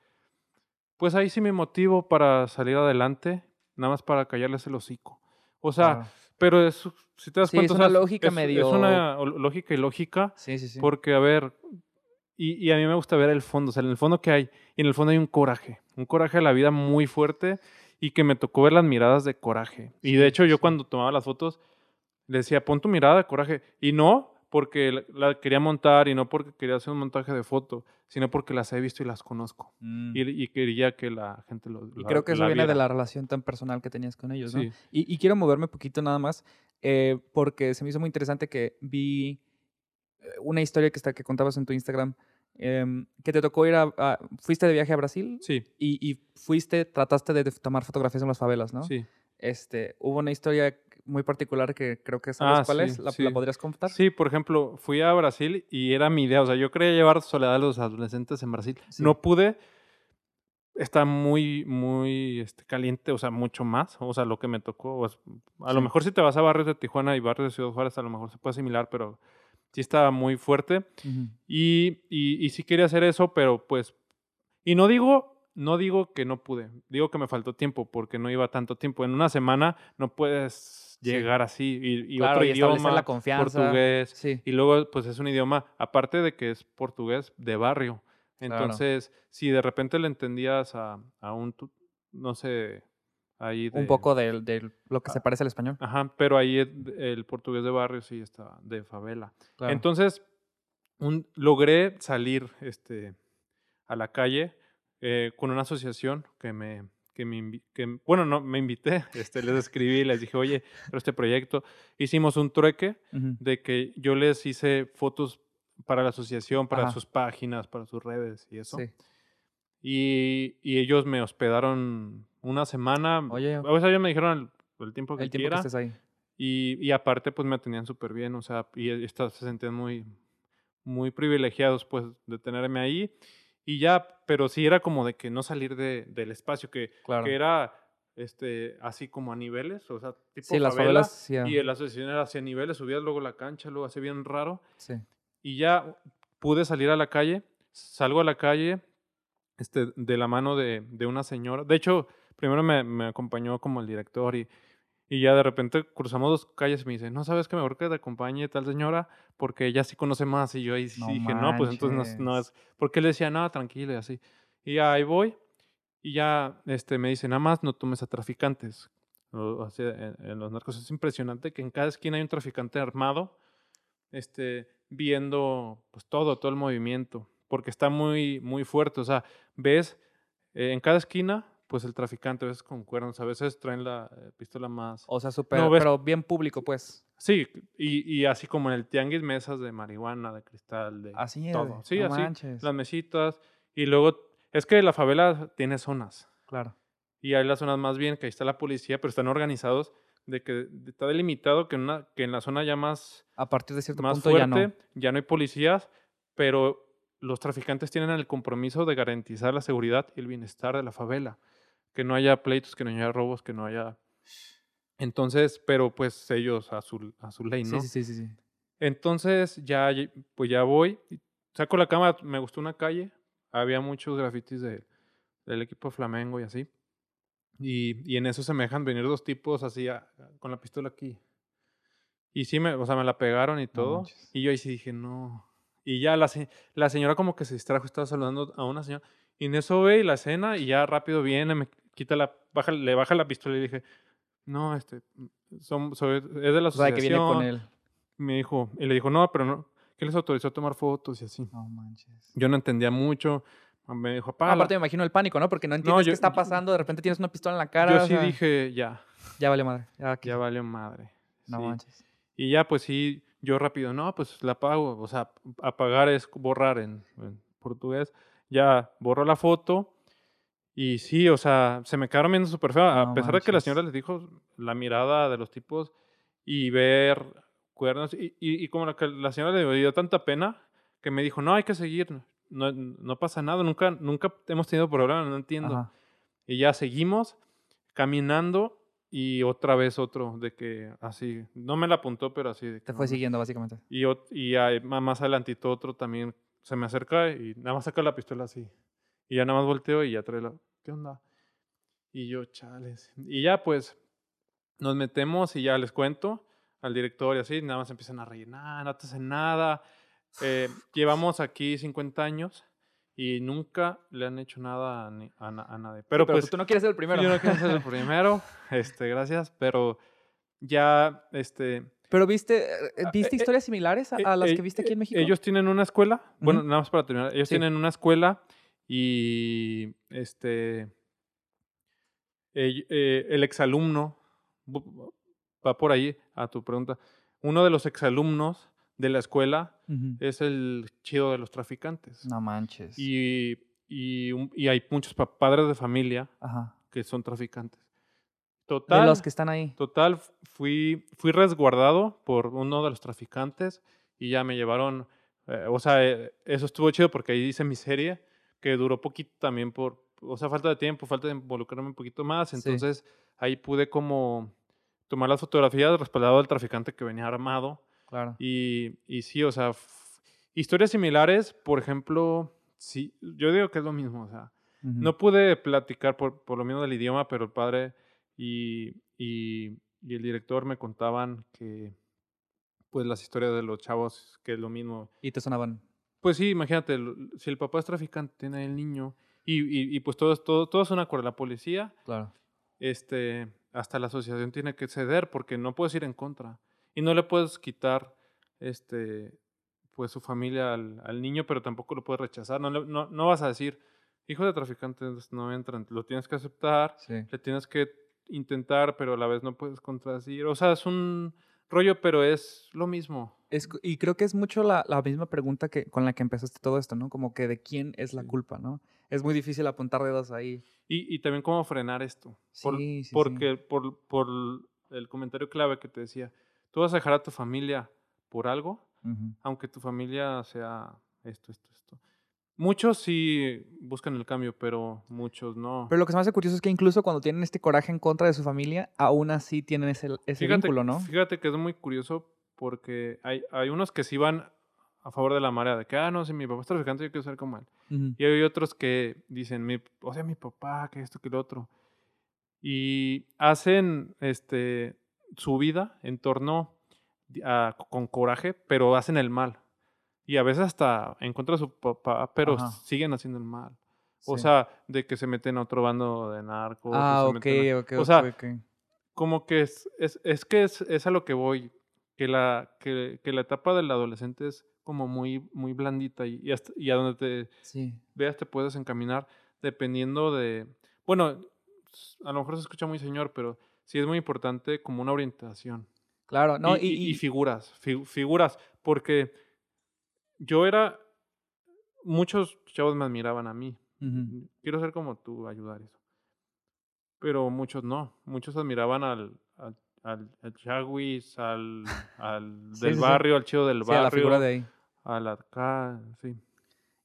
pues ahí sí me motivo para salir adelante, nada más para callarles el hocico. O sea, Claro. pero es, si te das Sí, cuenta, es o sea, una lógica es, medio- es una lógica y lógica, Sí, sí, sí. porque, a ver, y, y a mí me gusta ver el fondo, o sea, en el fondo que hay, y en el fondo hay un coraje, un coraje de la vida muy fuerte y que me tocó ver las miradas de coraje. Y de hecho yo cuando tomaba las fotos le decía, pon tu mirada de coraje. Y no porque la, quería montar y no porque quería hacer un montaje de foto, sino porque las he visto y las conozco. Mm. Y, y quería que la gente lo Y la- creo que eso viene de viera. la relación tan personal que tenías con ellos, ¿no? Sí. Y, y quiero moverme un poquito nada más, eh, porque se me hizo muy interesante que vi una historia que, está, que contabas en tu Instagram, em, que te tocó ir a, a- Fuiste de viaje a Brasil Sí, y, y fuiste, trataste de, tomar fotografías en las favelas, ¿no? sí. Este, hubo una historia muy particular que creo que sabes Ah, cuál sí, es. ¿La, sí. la podrías contar? Sí, por ejemplo, fui a Brasil y era mi idea, o sea, yo quería llevar soledad a los adolescentes en Brasil. Sí. No pude, está muy, muy este, caliente, o sea, mucho más, o sea, lo que me tocó. o es- a lo mejor si te vas a barrios de Tijuana y barrios de Ciudad Juárez, a lo mejor se puede asimilar, pero sí estaba muy fuerte. Y, y, y sí quería hacer eso, pero pues, y no digo, no digo que no pude, digo que me faltó tiempo porque no iba tanto tiempo. En una semana no puedes Sí. llegar así y, y Claro, otro idioma, la confianza. portugués, Sí. y luego pues es un idioma, aparte de que es portugués de barrio. Claro. Entonces, si de repente le entendías a, a un, no sé, ahí de... Un poco de, de lo que se Ah, parece al español. Ajá, pero ahí el, el portugués de barrio sí está de favela. Claro. Entonces, un- logré salir este, a la calle eh, con una asociación que me, que me, que, bueno, no, me invité, <laughs> este, les escribí, les dije, oye, pero este proyecto, hicimos un trueque Ujú. de que yo les hice fotos para la asociación, para Ajá. sus páginas, para sus redes y eso. Sí. Y, y ellos me hospedaron una semana. Oye. O sea, ellos me dijeron el, el tiempo que El tiempo quiera. que estés ahí. Y, y aparte, pues me tenían súper bien, o sea, y estos se sentían muy, muy privilegiados, pues, de tenerme ahí. Y ya, pero sí era como de que no salir de, del espacio, que, Claro. que era este, así como a niveles, o sea, tipo Sí, las favela, favelas. Sí, ah, Y la asociación era hacia niveles, subías luego la cancha, luego así bien raro. sí. Y ya pude salir a la calle, salgo a la calle este, de la mano de, de una señora. De hecho, primero me, me acompañó como el director y, y ya de repente cruzamos dos calles y me dice, no sabes que mejor que te acompañe tal señora porque ella sí conoce más. Y yo ahí sí No dije, no, pues entonces no es, no manches. es. Porque él decía, no, tranquilo y así. Y ya ahí voy y ya este, me dice, nada más no tomes a traficantes. O, o sea, en, en los narcos es impresionante que en cada esquina hay un traficante armado este, viendo pues todo, todo el movimiento, porque está muy, muy fuerte. O sea, ves eh, en cada esquina, pues el traficante, a veces con cuernos, a veces traen la eh, pistola más. O sea, súper, No, pero bien público, pues. Sí, y, y así como en el tianguis, mesas de marihuana, de cristal, de Así es. todo. Sí, no así, manches. las mesitas. Y luego, es que la favela tiene zonas. Claro. Y hay las zonas más bien, que ahí está la policía, pero están organizados de que está delimitado que en, una, que en la zona ya más A partir de cierto más punto fuerte, ya no. hay policías, pero los traficantes tienen el compromiso de garantizar la seguridad y el bienestar de la favela. Que no haya pleitos, que no haya robos, que no haya... Entonces, pero pues ellos a su, a su ley, ¿no? Sí, sí, sí, sí. Entonces ya, pues ya voy, saco la cámara, me gustó una calle, había muchos grafitis de- del equipo Flamengo y así. Y, y en eso se me dejan venir dos tipos así a- con la pistola aquí. Y sí, me, o sea, me la pegaron y todo. y yo ahí sí dije, no. Y ya la, la señora como que se distrajo, estaba saludando a una señora. Y en eso ve y la escena y ya rápido viene, me quita la, baja, le baja la pistola y dije, no, este, son, soy- es de la O sea, que viene con asociación". él. Me dijo, y le dijo, no, pero no, ¿qué les autorizó a tomar fotos y así? No manches. Yo no entendía mucho. Me dijo, apaga. aparte me imagino el pánico, ¿no? Porque no entiendes yo- qué está pasando, de repente tienes una pistola en la cara. Yo sí sea, dije, ya, Ya vale madre. Ya, ya valió madre. No Sí. manches. Y ya, pues sí, yo rápido, no, pues la apago. O sea, apagar es borrar en, en portugués. Ya borró la foto. Y sí, o sea, se me quedaron viendo súper feo. A pesar de que la señora les dijo la mirada de los tipos y ver cuernos. Y, y, y como la, que la señora le dio tanta pena que me dijo, no, hay que seguir. no, no pasa nada, nunca, nunca hemos tenido problemas, no entiendo. Ajá. Y ya seguimos caminando y otra vez otro de que así, no me la apuntó, pero así. De que Te fue siguiendo, básicamente. Y, y ahí ma- más adelantito otro también se me acerca y nada más saca la pistola así. Y ya nada más volteo y ya trae la... ¿Qué onda? Y yo, chales. Y ya pues nos metemos y ya les cuento al director y así, nada más empiezan a reír, "Nah, no te hacen nada. Eh, llevamos aquí 50 años y nunca le han hecho nada a, ni- a a nadie. Pero, Pero, pues tú no quieres ser el primero. yo no quiero ser el <laughs> primero, este, gracias, pero ya, este... Pero viste, eh, Ah, ¿viste eh, historias similares a, Eh, a las eh, que viste aquí en eh, México? Ellos tienen una escuela, bueno, Ujú. nada más para terminar, ellos Sí. tienen una escuela y este ell- eh, el exalumno va por ahí a tu pregunta. Uno de los exalumnos de la escuela es el chido de los traficantes. No manches. Y, y, hay muchos pa- padres de familia Ajá. que son traficantes. Total. De los que están ahí. Total, fui, fui resguardado por uno de los traficantes y ya me llevaron, eh, o sea, eh, eso estuvo chido porque ahí hice mi serie, que duró poquito también por, o sea, falta de tiempo, falta de involucrarme un poquito más, Sí. entonces ahí pude como tomar las fotografías respaldado del traficante que venía armado Claro. y, y sí, o sea, historias similares, por ejemplo, sí, yo digo que es lo mismo, o sea, no pude platicar por, por lo menos del idioma, pero el padre y, y- y el director me contaban que, pues, las historias de los chavos, que es lo mismo. Y te sonaban. Pues sí, imagínate, si el papá es traficante, tiene el niño, y, y- y, pues todo, es- todo, todo suena con la policía, Claro. este, hasta la asociación tiene que ceder porque no puedes ir en contra. Y no le puedes quitar, este, pues, su familia al, al niño, pero tampoco lo puedes rechazar. No, le- no, no vas a decir, hijo de traficantes no entran, lo tienes que aceptar, Sí. le tienes que intentar, pero a la vez no puedes contradecir. O sea, es un rollo, pero es lo mismo. Es y creo que es mucho la, la misma pregunta que con la que empezaste todo esto, ¿no? Como que de quién es la Sí. culpa, ¿no? Es muy difícil apuntar dedos ahí. Y, y también cómo frenar esto. Por- Sí, sí, sí. porque Por, por el comentario clave que te decía, tú vas a dejar a tu familia por algo, Ujú. aunque tu familia sea esto, esto, esto. Muchos sí buscan el cambio, pero muchos no. Pero lo que se me hace curioso es que incluso cuando tienen este coraje en contra de su familia, aún así tienen ese, ese fíjate, vínculo, ¿no? Fíjate que es muy curioso porque hay, hay unos que sí van a favor de la marea, de que, ah, no, si mi papá es traficante, yo quiero ser como él. Ujú. Y hay otros que dicen, mi, o sea, mi papá, que esto, que lo otro. Y hacen este, su vida en torno a- con coraje, pero hacen el mal. Y a veces hasta en contra de su papá, pero Ajá. siguen haciendo el mal. O Sí. sea, de que se meten a otro bando de narcos. o ah, se ok, meten a- ok, o sea, ok. como que es, es, es que es, es a lo que voy, que la, que, que la etapa del adolescente es como muy, muy blandita y, y, hasta- y a donde te Sí. veas te puedes encaminar dependiendo de, bueno, a lo mejor se escucha muy señor, pero sí es muy importante como una orientación. Claro, no, y, figuras, fi- figuras, porque yo era, muchos chavos me admiraban a mí, quiero ser como tú, ayudar eso. Pero muchos no. Muchos admiraban al, al, al, al Chagüis, al, <laughs> del sí, barrio, al chido del Sí, a la figura barrio, de ahí. al acá, sí.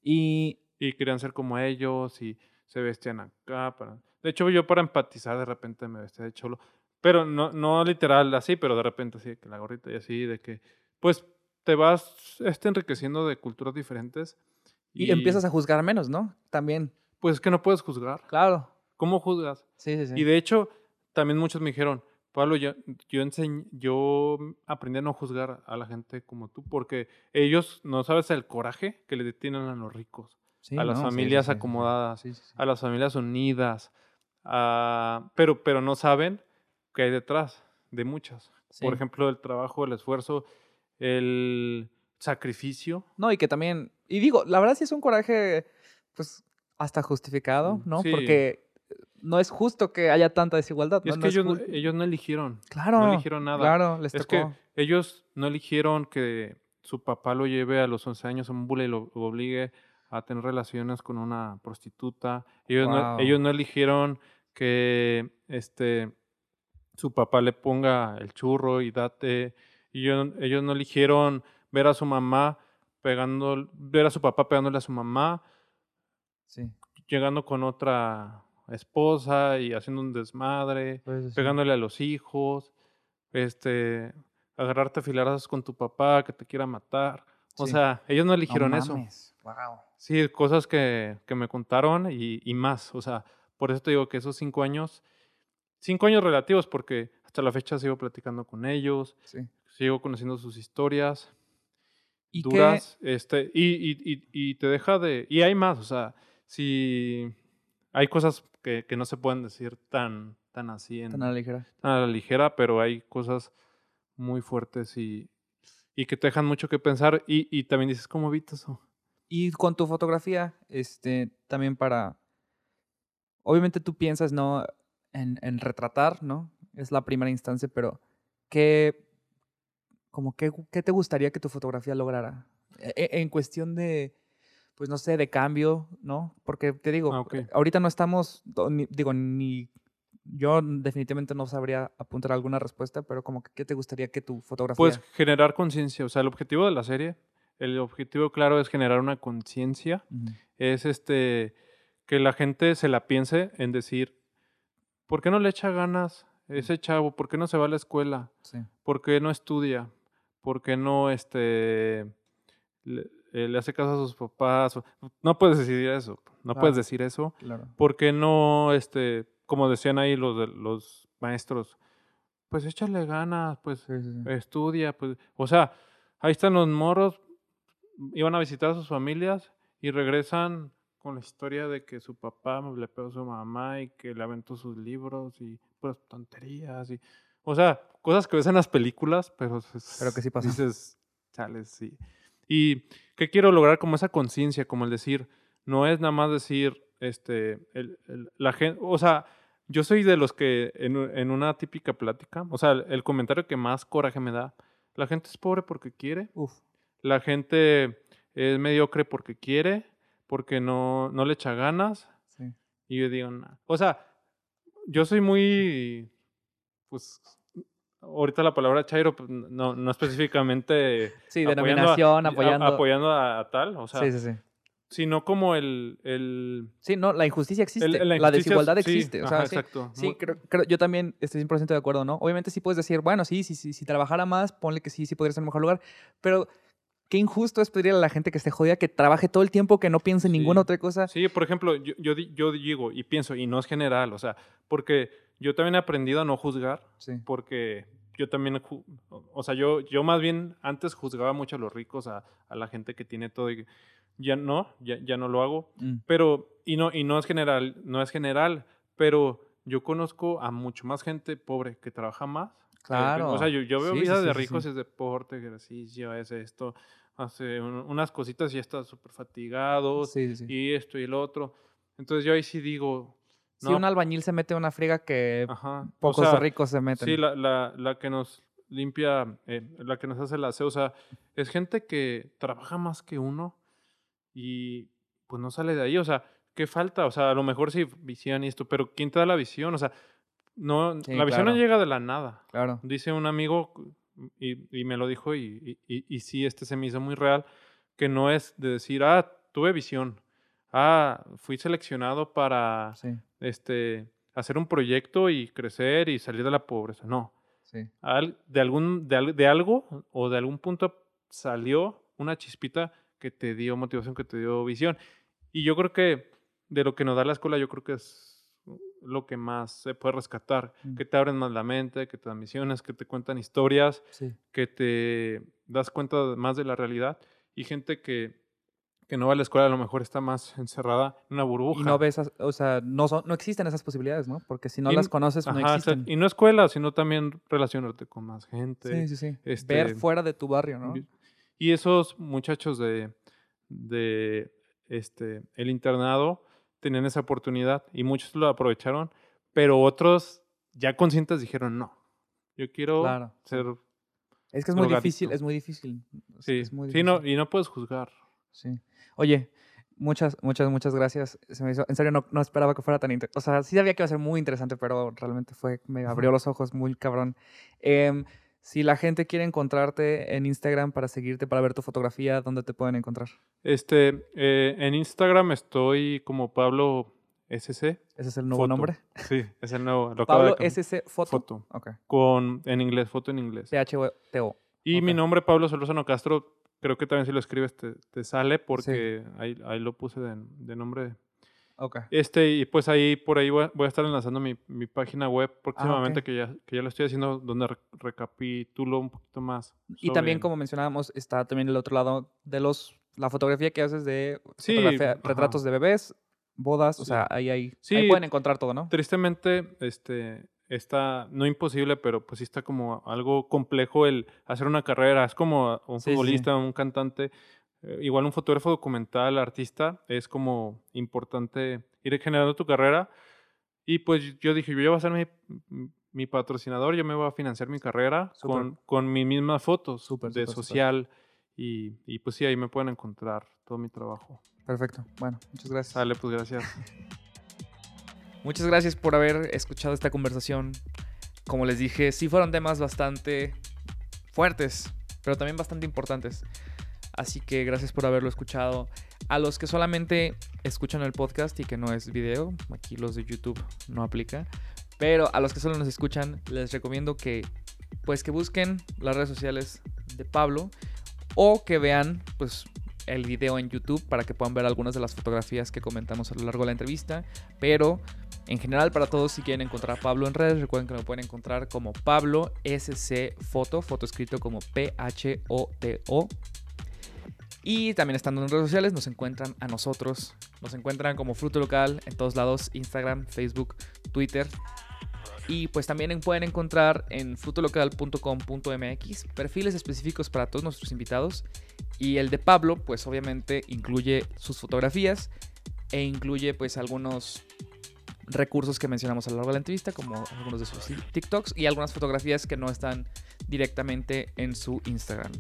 Y Y querían ser como ellos y se vestían acá. Para... De hecho, yo para empatizar de repente me vestía de cholo. Pero no, no literal así, pero de repente así, que la gorrita y así, de que pues te vas este, enriqueciendo de culturas diferentes. y empiezas a juzgar menos, ¿no? También. Pues es que no puedes juzgar. Claro. ¿Cómo juzgas? Sí, sí, sí. Y de hecho, también muchos me dijeron, Pablo, yo, yo, enseñ- yo aprendí a no juzgar a la gente como tú, porque ellos, no sabes el coraje que le tienen a los ricos, Sí, a las no, familias sí, sí, sí. acomodadas, a las familias unidas, a- pero, pero no saben qué hay detrás de muchas. Por ejemplo, el trabajo, el esfuerzo, el sacrificio. No, y que también, y digo, la verdad sí es un coraje, pues, hasta justificado, Mm, ¿no? Porque no es justo que haya tanta desigualdad. ¿no? es No que ellos, no- jul- ellos no eligieron. Claro. no eligieron nada. Claro, les Es tocó. que ellos no eligieron que su papá lo lleve a los 11 años a un bule y lo, lo obligue a tener relaciones con una prostituta. Ellos, Wow. no, ellos no eligieron que este, su papá le ponga el churro y date. Ellos no eligieron ver a su mamá pegando, ver a su papá pegándole a su mamá, Sí. llegando con otra esposa y haciendo un desmadre, Pues, pegándole a los hijos, este, agarrarte a filarazos con tu papá que te quiera matar. O Sí. sea, ellos no No eligieron eso. mames, Wow. Sí, cosas que, que me contaron y, y más. O sea, por eso te digo que esos cinco años, cinco años relativos, porque hasta la fecha sigo platicando con ellos, Sí. sigo conociendo sus historias ¿Y qué- duras, este, y, y, y, y te deja de... Y hay más, o sea, si hay cosas que, que no se pueden decir tan, tan así, en, tan a la ligera? tan a la ligera, pero hay cosas muy fuertes y, y que te dejan mucho que pensar y, y también dices, ¿cómo evitas eso? Y con tu fotografía, este, también para. Obviamente tú piensas, ¿no? En, en retratar, ¿no? Es la primera instancia, pero ¿qué. Como qué, qué te gustaría que tu fotografía lograra? E- e- En cuestión de. Pues no sé, de cambio, ¿no? Porque te digo, Ah, ahorita no estamos. ni- digo, ni. Yo definitivamente no sabría apuntar alguna respuesta, pero como que, ¿qué te gustaría que tu fotografía. Pues generar conciencia, o sea, el objetivo de la serie, el objetivo claro es generar una conciencia, es este, que la gente se la piense en decir, ¿por qué no le echa ganas ese chavo? ¿Por qué no se va a la escuela? Sí. ¿Por qué no estudia? ¿Por qué no este, le, eh, le hace caso a sus papás? No puedes decir eso, no Claro. puedes decir eso. Claro. ¿Por qué no, este, como decían ahí los, los maestros, pues échale ganas, pues Sí, sí, sí. estudia, pues, o sea, ahí están los morros, iban a visitar a sus familias y regresan con la historia de que su papá le pegó a su mamá y que le aventó sus libros y pues tonterías y, o sea, cosas que ves en las películas, pero, Pero que sí <laughs> pasan. Dices, chales, sí. Y qué quiero lograr como esa conciencia, como el decir, no es nada más decir, este, el- el- la gente, o sea, yo soy de los que en, en una típica plática, o sea, el, el comentario que más coraje me da, la gente es pobre porque quiere, Uf. la gente es mediocre porque quiere, porque no, no le echa ganas, Sí. y yo digo, "Nah". o sea, yo soy muy, pues, ahorita la palabra chairo, pues, no, no específicamente <laughs> Sí, apoyando denominación, a- apoyando. apoyando a, a tal, o sea, sí, sí, sí. sino como el, el, Sí, no, la injusticia existe. el- la, injusticia- desigualdad sí, existe. o sea, ajá, sí, exacto. sí, Muy- creo, creo- yo también estoy 100% de acuerdo, ¿no? Obviamente sí puedes decir, bueno, sí, sí, sí, si trabajara más, ponle que sí, sí podría ser un mejor lugar, pero qué injusto es pedirle a la gente que esté jodida que trabaje todo el tiempo, que no piense en Sí. ninguna otra cosa. Sí, por ejemplo, yo, yo, di- yo digo y pienso, y no es general, o sea, porque yo también he aprendido a no juzgar, Sí. porque yo también, o sea, yo, yo más bien antes juzgaba mucho a los ricos, a, a la gente que tiene todo, y ya no, ya, ya no lo hago, Mm, pero, y no, y no es general, no es general, pero yo conozco a mucho más gente pobre que trabaja más. Claro. o sea, yo, yo veo Sí, vidas sí, de sí, ricos, sí. es deporte, ejercicio, es esto, hace un- unas cositas y está súper fatigado, Sí, sí, sí. y esto y lo otro. Entonces yo ahí sí digo, Si no, un albañil se mete una friega que ajá, o pocos sea, ricos se meten. Sí, la, la, la que nos limpia, eh, la que nos hace la aseo, o sea, es gente que trabaja más que uno y pues no sale de ahí, o sea, ¿qué falta? O sea, a lo mejor sí visión y esto, pero ¿quién te da la visión? O sea, no, Sí, la visión no llega de la nada. Claro. Dice un amigo, y, y me lo dijo, y, y, y- y sí, este se me hizo muy real, que no es de decir, ah, tuve visión, ah, fui seleccionado para Sí, este, hacer un proyecto y crecer y salir de la pobreza. No, sí. Al- de, algún, de, de algo o de algún punto salió una chispita que te dio motivación, que te dio visión. Y yo creo que de lo que nos da la escuela, yo creo que es lo que más se puede rescatar, Mm. que te abren más la mente, que te dan misiones, que te cuentan historias, Sí. que te das cuenta más de la realidad y gente que, que no va a la escuela a lo mejor está más encerrada en una burbuja. Y no ves, o sea, no, son, no existen esas posibilidades, ¿no? Porque si no Y las conoces, no Ajá, exacto. existen. Y no escuela, sino también relacionarte con más gente. Sí, sí, sí. este, Ver fuera de tu barrio, ¿no? Y esos muchachos de, de este, el internado tenían esa oportunidad y muchos lo aprovecharon, pero otros ya conscientes dijeron, no, yo quiero Claro. ser... Es que es muy difícil, es muy difícil. Sí, es muy sí, no, difícil. y no puedes juzgar. Sí. Oye, muchas, muchas, muchas gracias. Se me hizo- en serio, no, no esperaba que fuera tan interesante. O sea, sí sabía que iba a ser muy interesante, pero realmente fue, me abrió los ojos muy cabrón. Em, Si la gente quiere encontrarte en Instagram para seguirte, para ver tu fotografía, ¿dónde te pueden encontrar? Este, eh, en Instagram estoy como Pablo SC. ¿Ese es el nuevo Foto. nombre? Sí, es el nuevo. Lo Pablo. SC Foto. Foto. Ok. Con, en inglés, foto en inglés. P-H-O-T-O. Y mi nombre, Pablo Solórzano Castro, creo que también si lo escribes te, te sale porque ahí, ahí lo puse de, de nombre. Ok. Este, y pues ahí, por ahí voy a, voy a estar enlazando mi, mi página web próximamente, Ah, ok. que, ya, que ya lo estoy haciendo, donde re- recapitulo un poquito más. Y también, como mencionábamos, está también el otro lado de los la fotografía que haces de Sí, retratos de bebés, bodas, o sea, ahí, ahí, ahí Sí. pueden encontrar todo, ¿no? Tristemente, este, está, no imposible, pero pues sí está como algo complejo el hacer una carrera. Es como un Sí, sí, sí. futbolista, un cantante, eh, igual un fotógrafo documental, artista, es como importante ir generando tu carrera. Y pues yo dije, yo ya voy a ser mi, mi patrocinador, yo me voy a financiar mi carrera con, con mis mismas fotos Súper, de súper. social. Y, y pues sí, ahí me pueden encontrar todo mi trabajo. Perfecto. Bueno, muchas gracias. Sale, pues gracias. <laughs> Muchas gracias por haber escuchado esta conversación. Como les dije, sí fueron temas bastante fuertes, pero también bastante importantes. Así que gracias por haberlo escuchado. A los que solamente escuchan el podcast y que no es video, aquí los de YouTube no aplica. Pero a los que solo nos escuchan, les recomiendo que pues que busquen las redes sociales de Pablo o que vean pues el video en YouTube para que puedan ver algunas de las fotografías que comentamos a lo largo de la entrevista. Pero en general, para todos, si quieren encontrar a Pablo en redes, recuerden que lo pueden encontrar como Pablo SC Foto, foto escrito como P-H-O-T-O. Y también estando en redes sociales, nos encuentran a nosotros. Nos encuentran como Fruto Local en todos lados: Instagram, Facebook, Twitter. Y pues también en- pueden encontrar en frutolocal.com.mx perfiles específicos para todos nuestros invitados. Y el de Pablo, pues obviamente incluye sus fotografías e incluye pues algunos recursos que mencionamos a lo largo de la entrevista, como algunos de sus TikToks y algunas fotografías que no están directamente en su Instagram.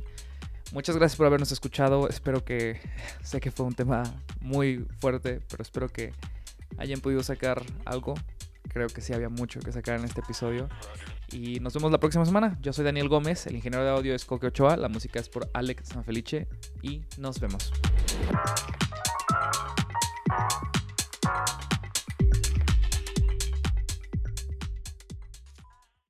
Muchas gracias por habernos escuchado. Espero que, <laughs> sé que fue un tema muy fuerte, pero espero que hayan podido sacar algo. Creo que sí había mucho que sacar en este episodio. Y nos vemos la próxima semana. Yo soy Daniel Gómez, el ingeniero de audio es Coque Ochoa, la música es por Alex Sanfelice y nos vemos.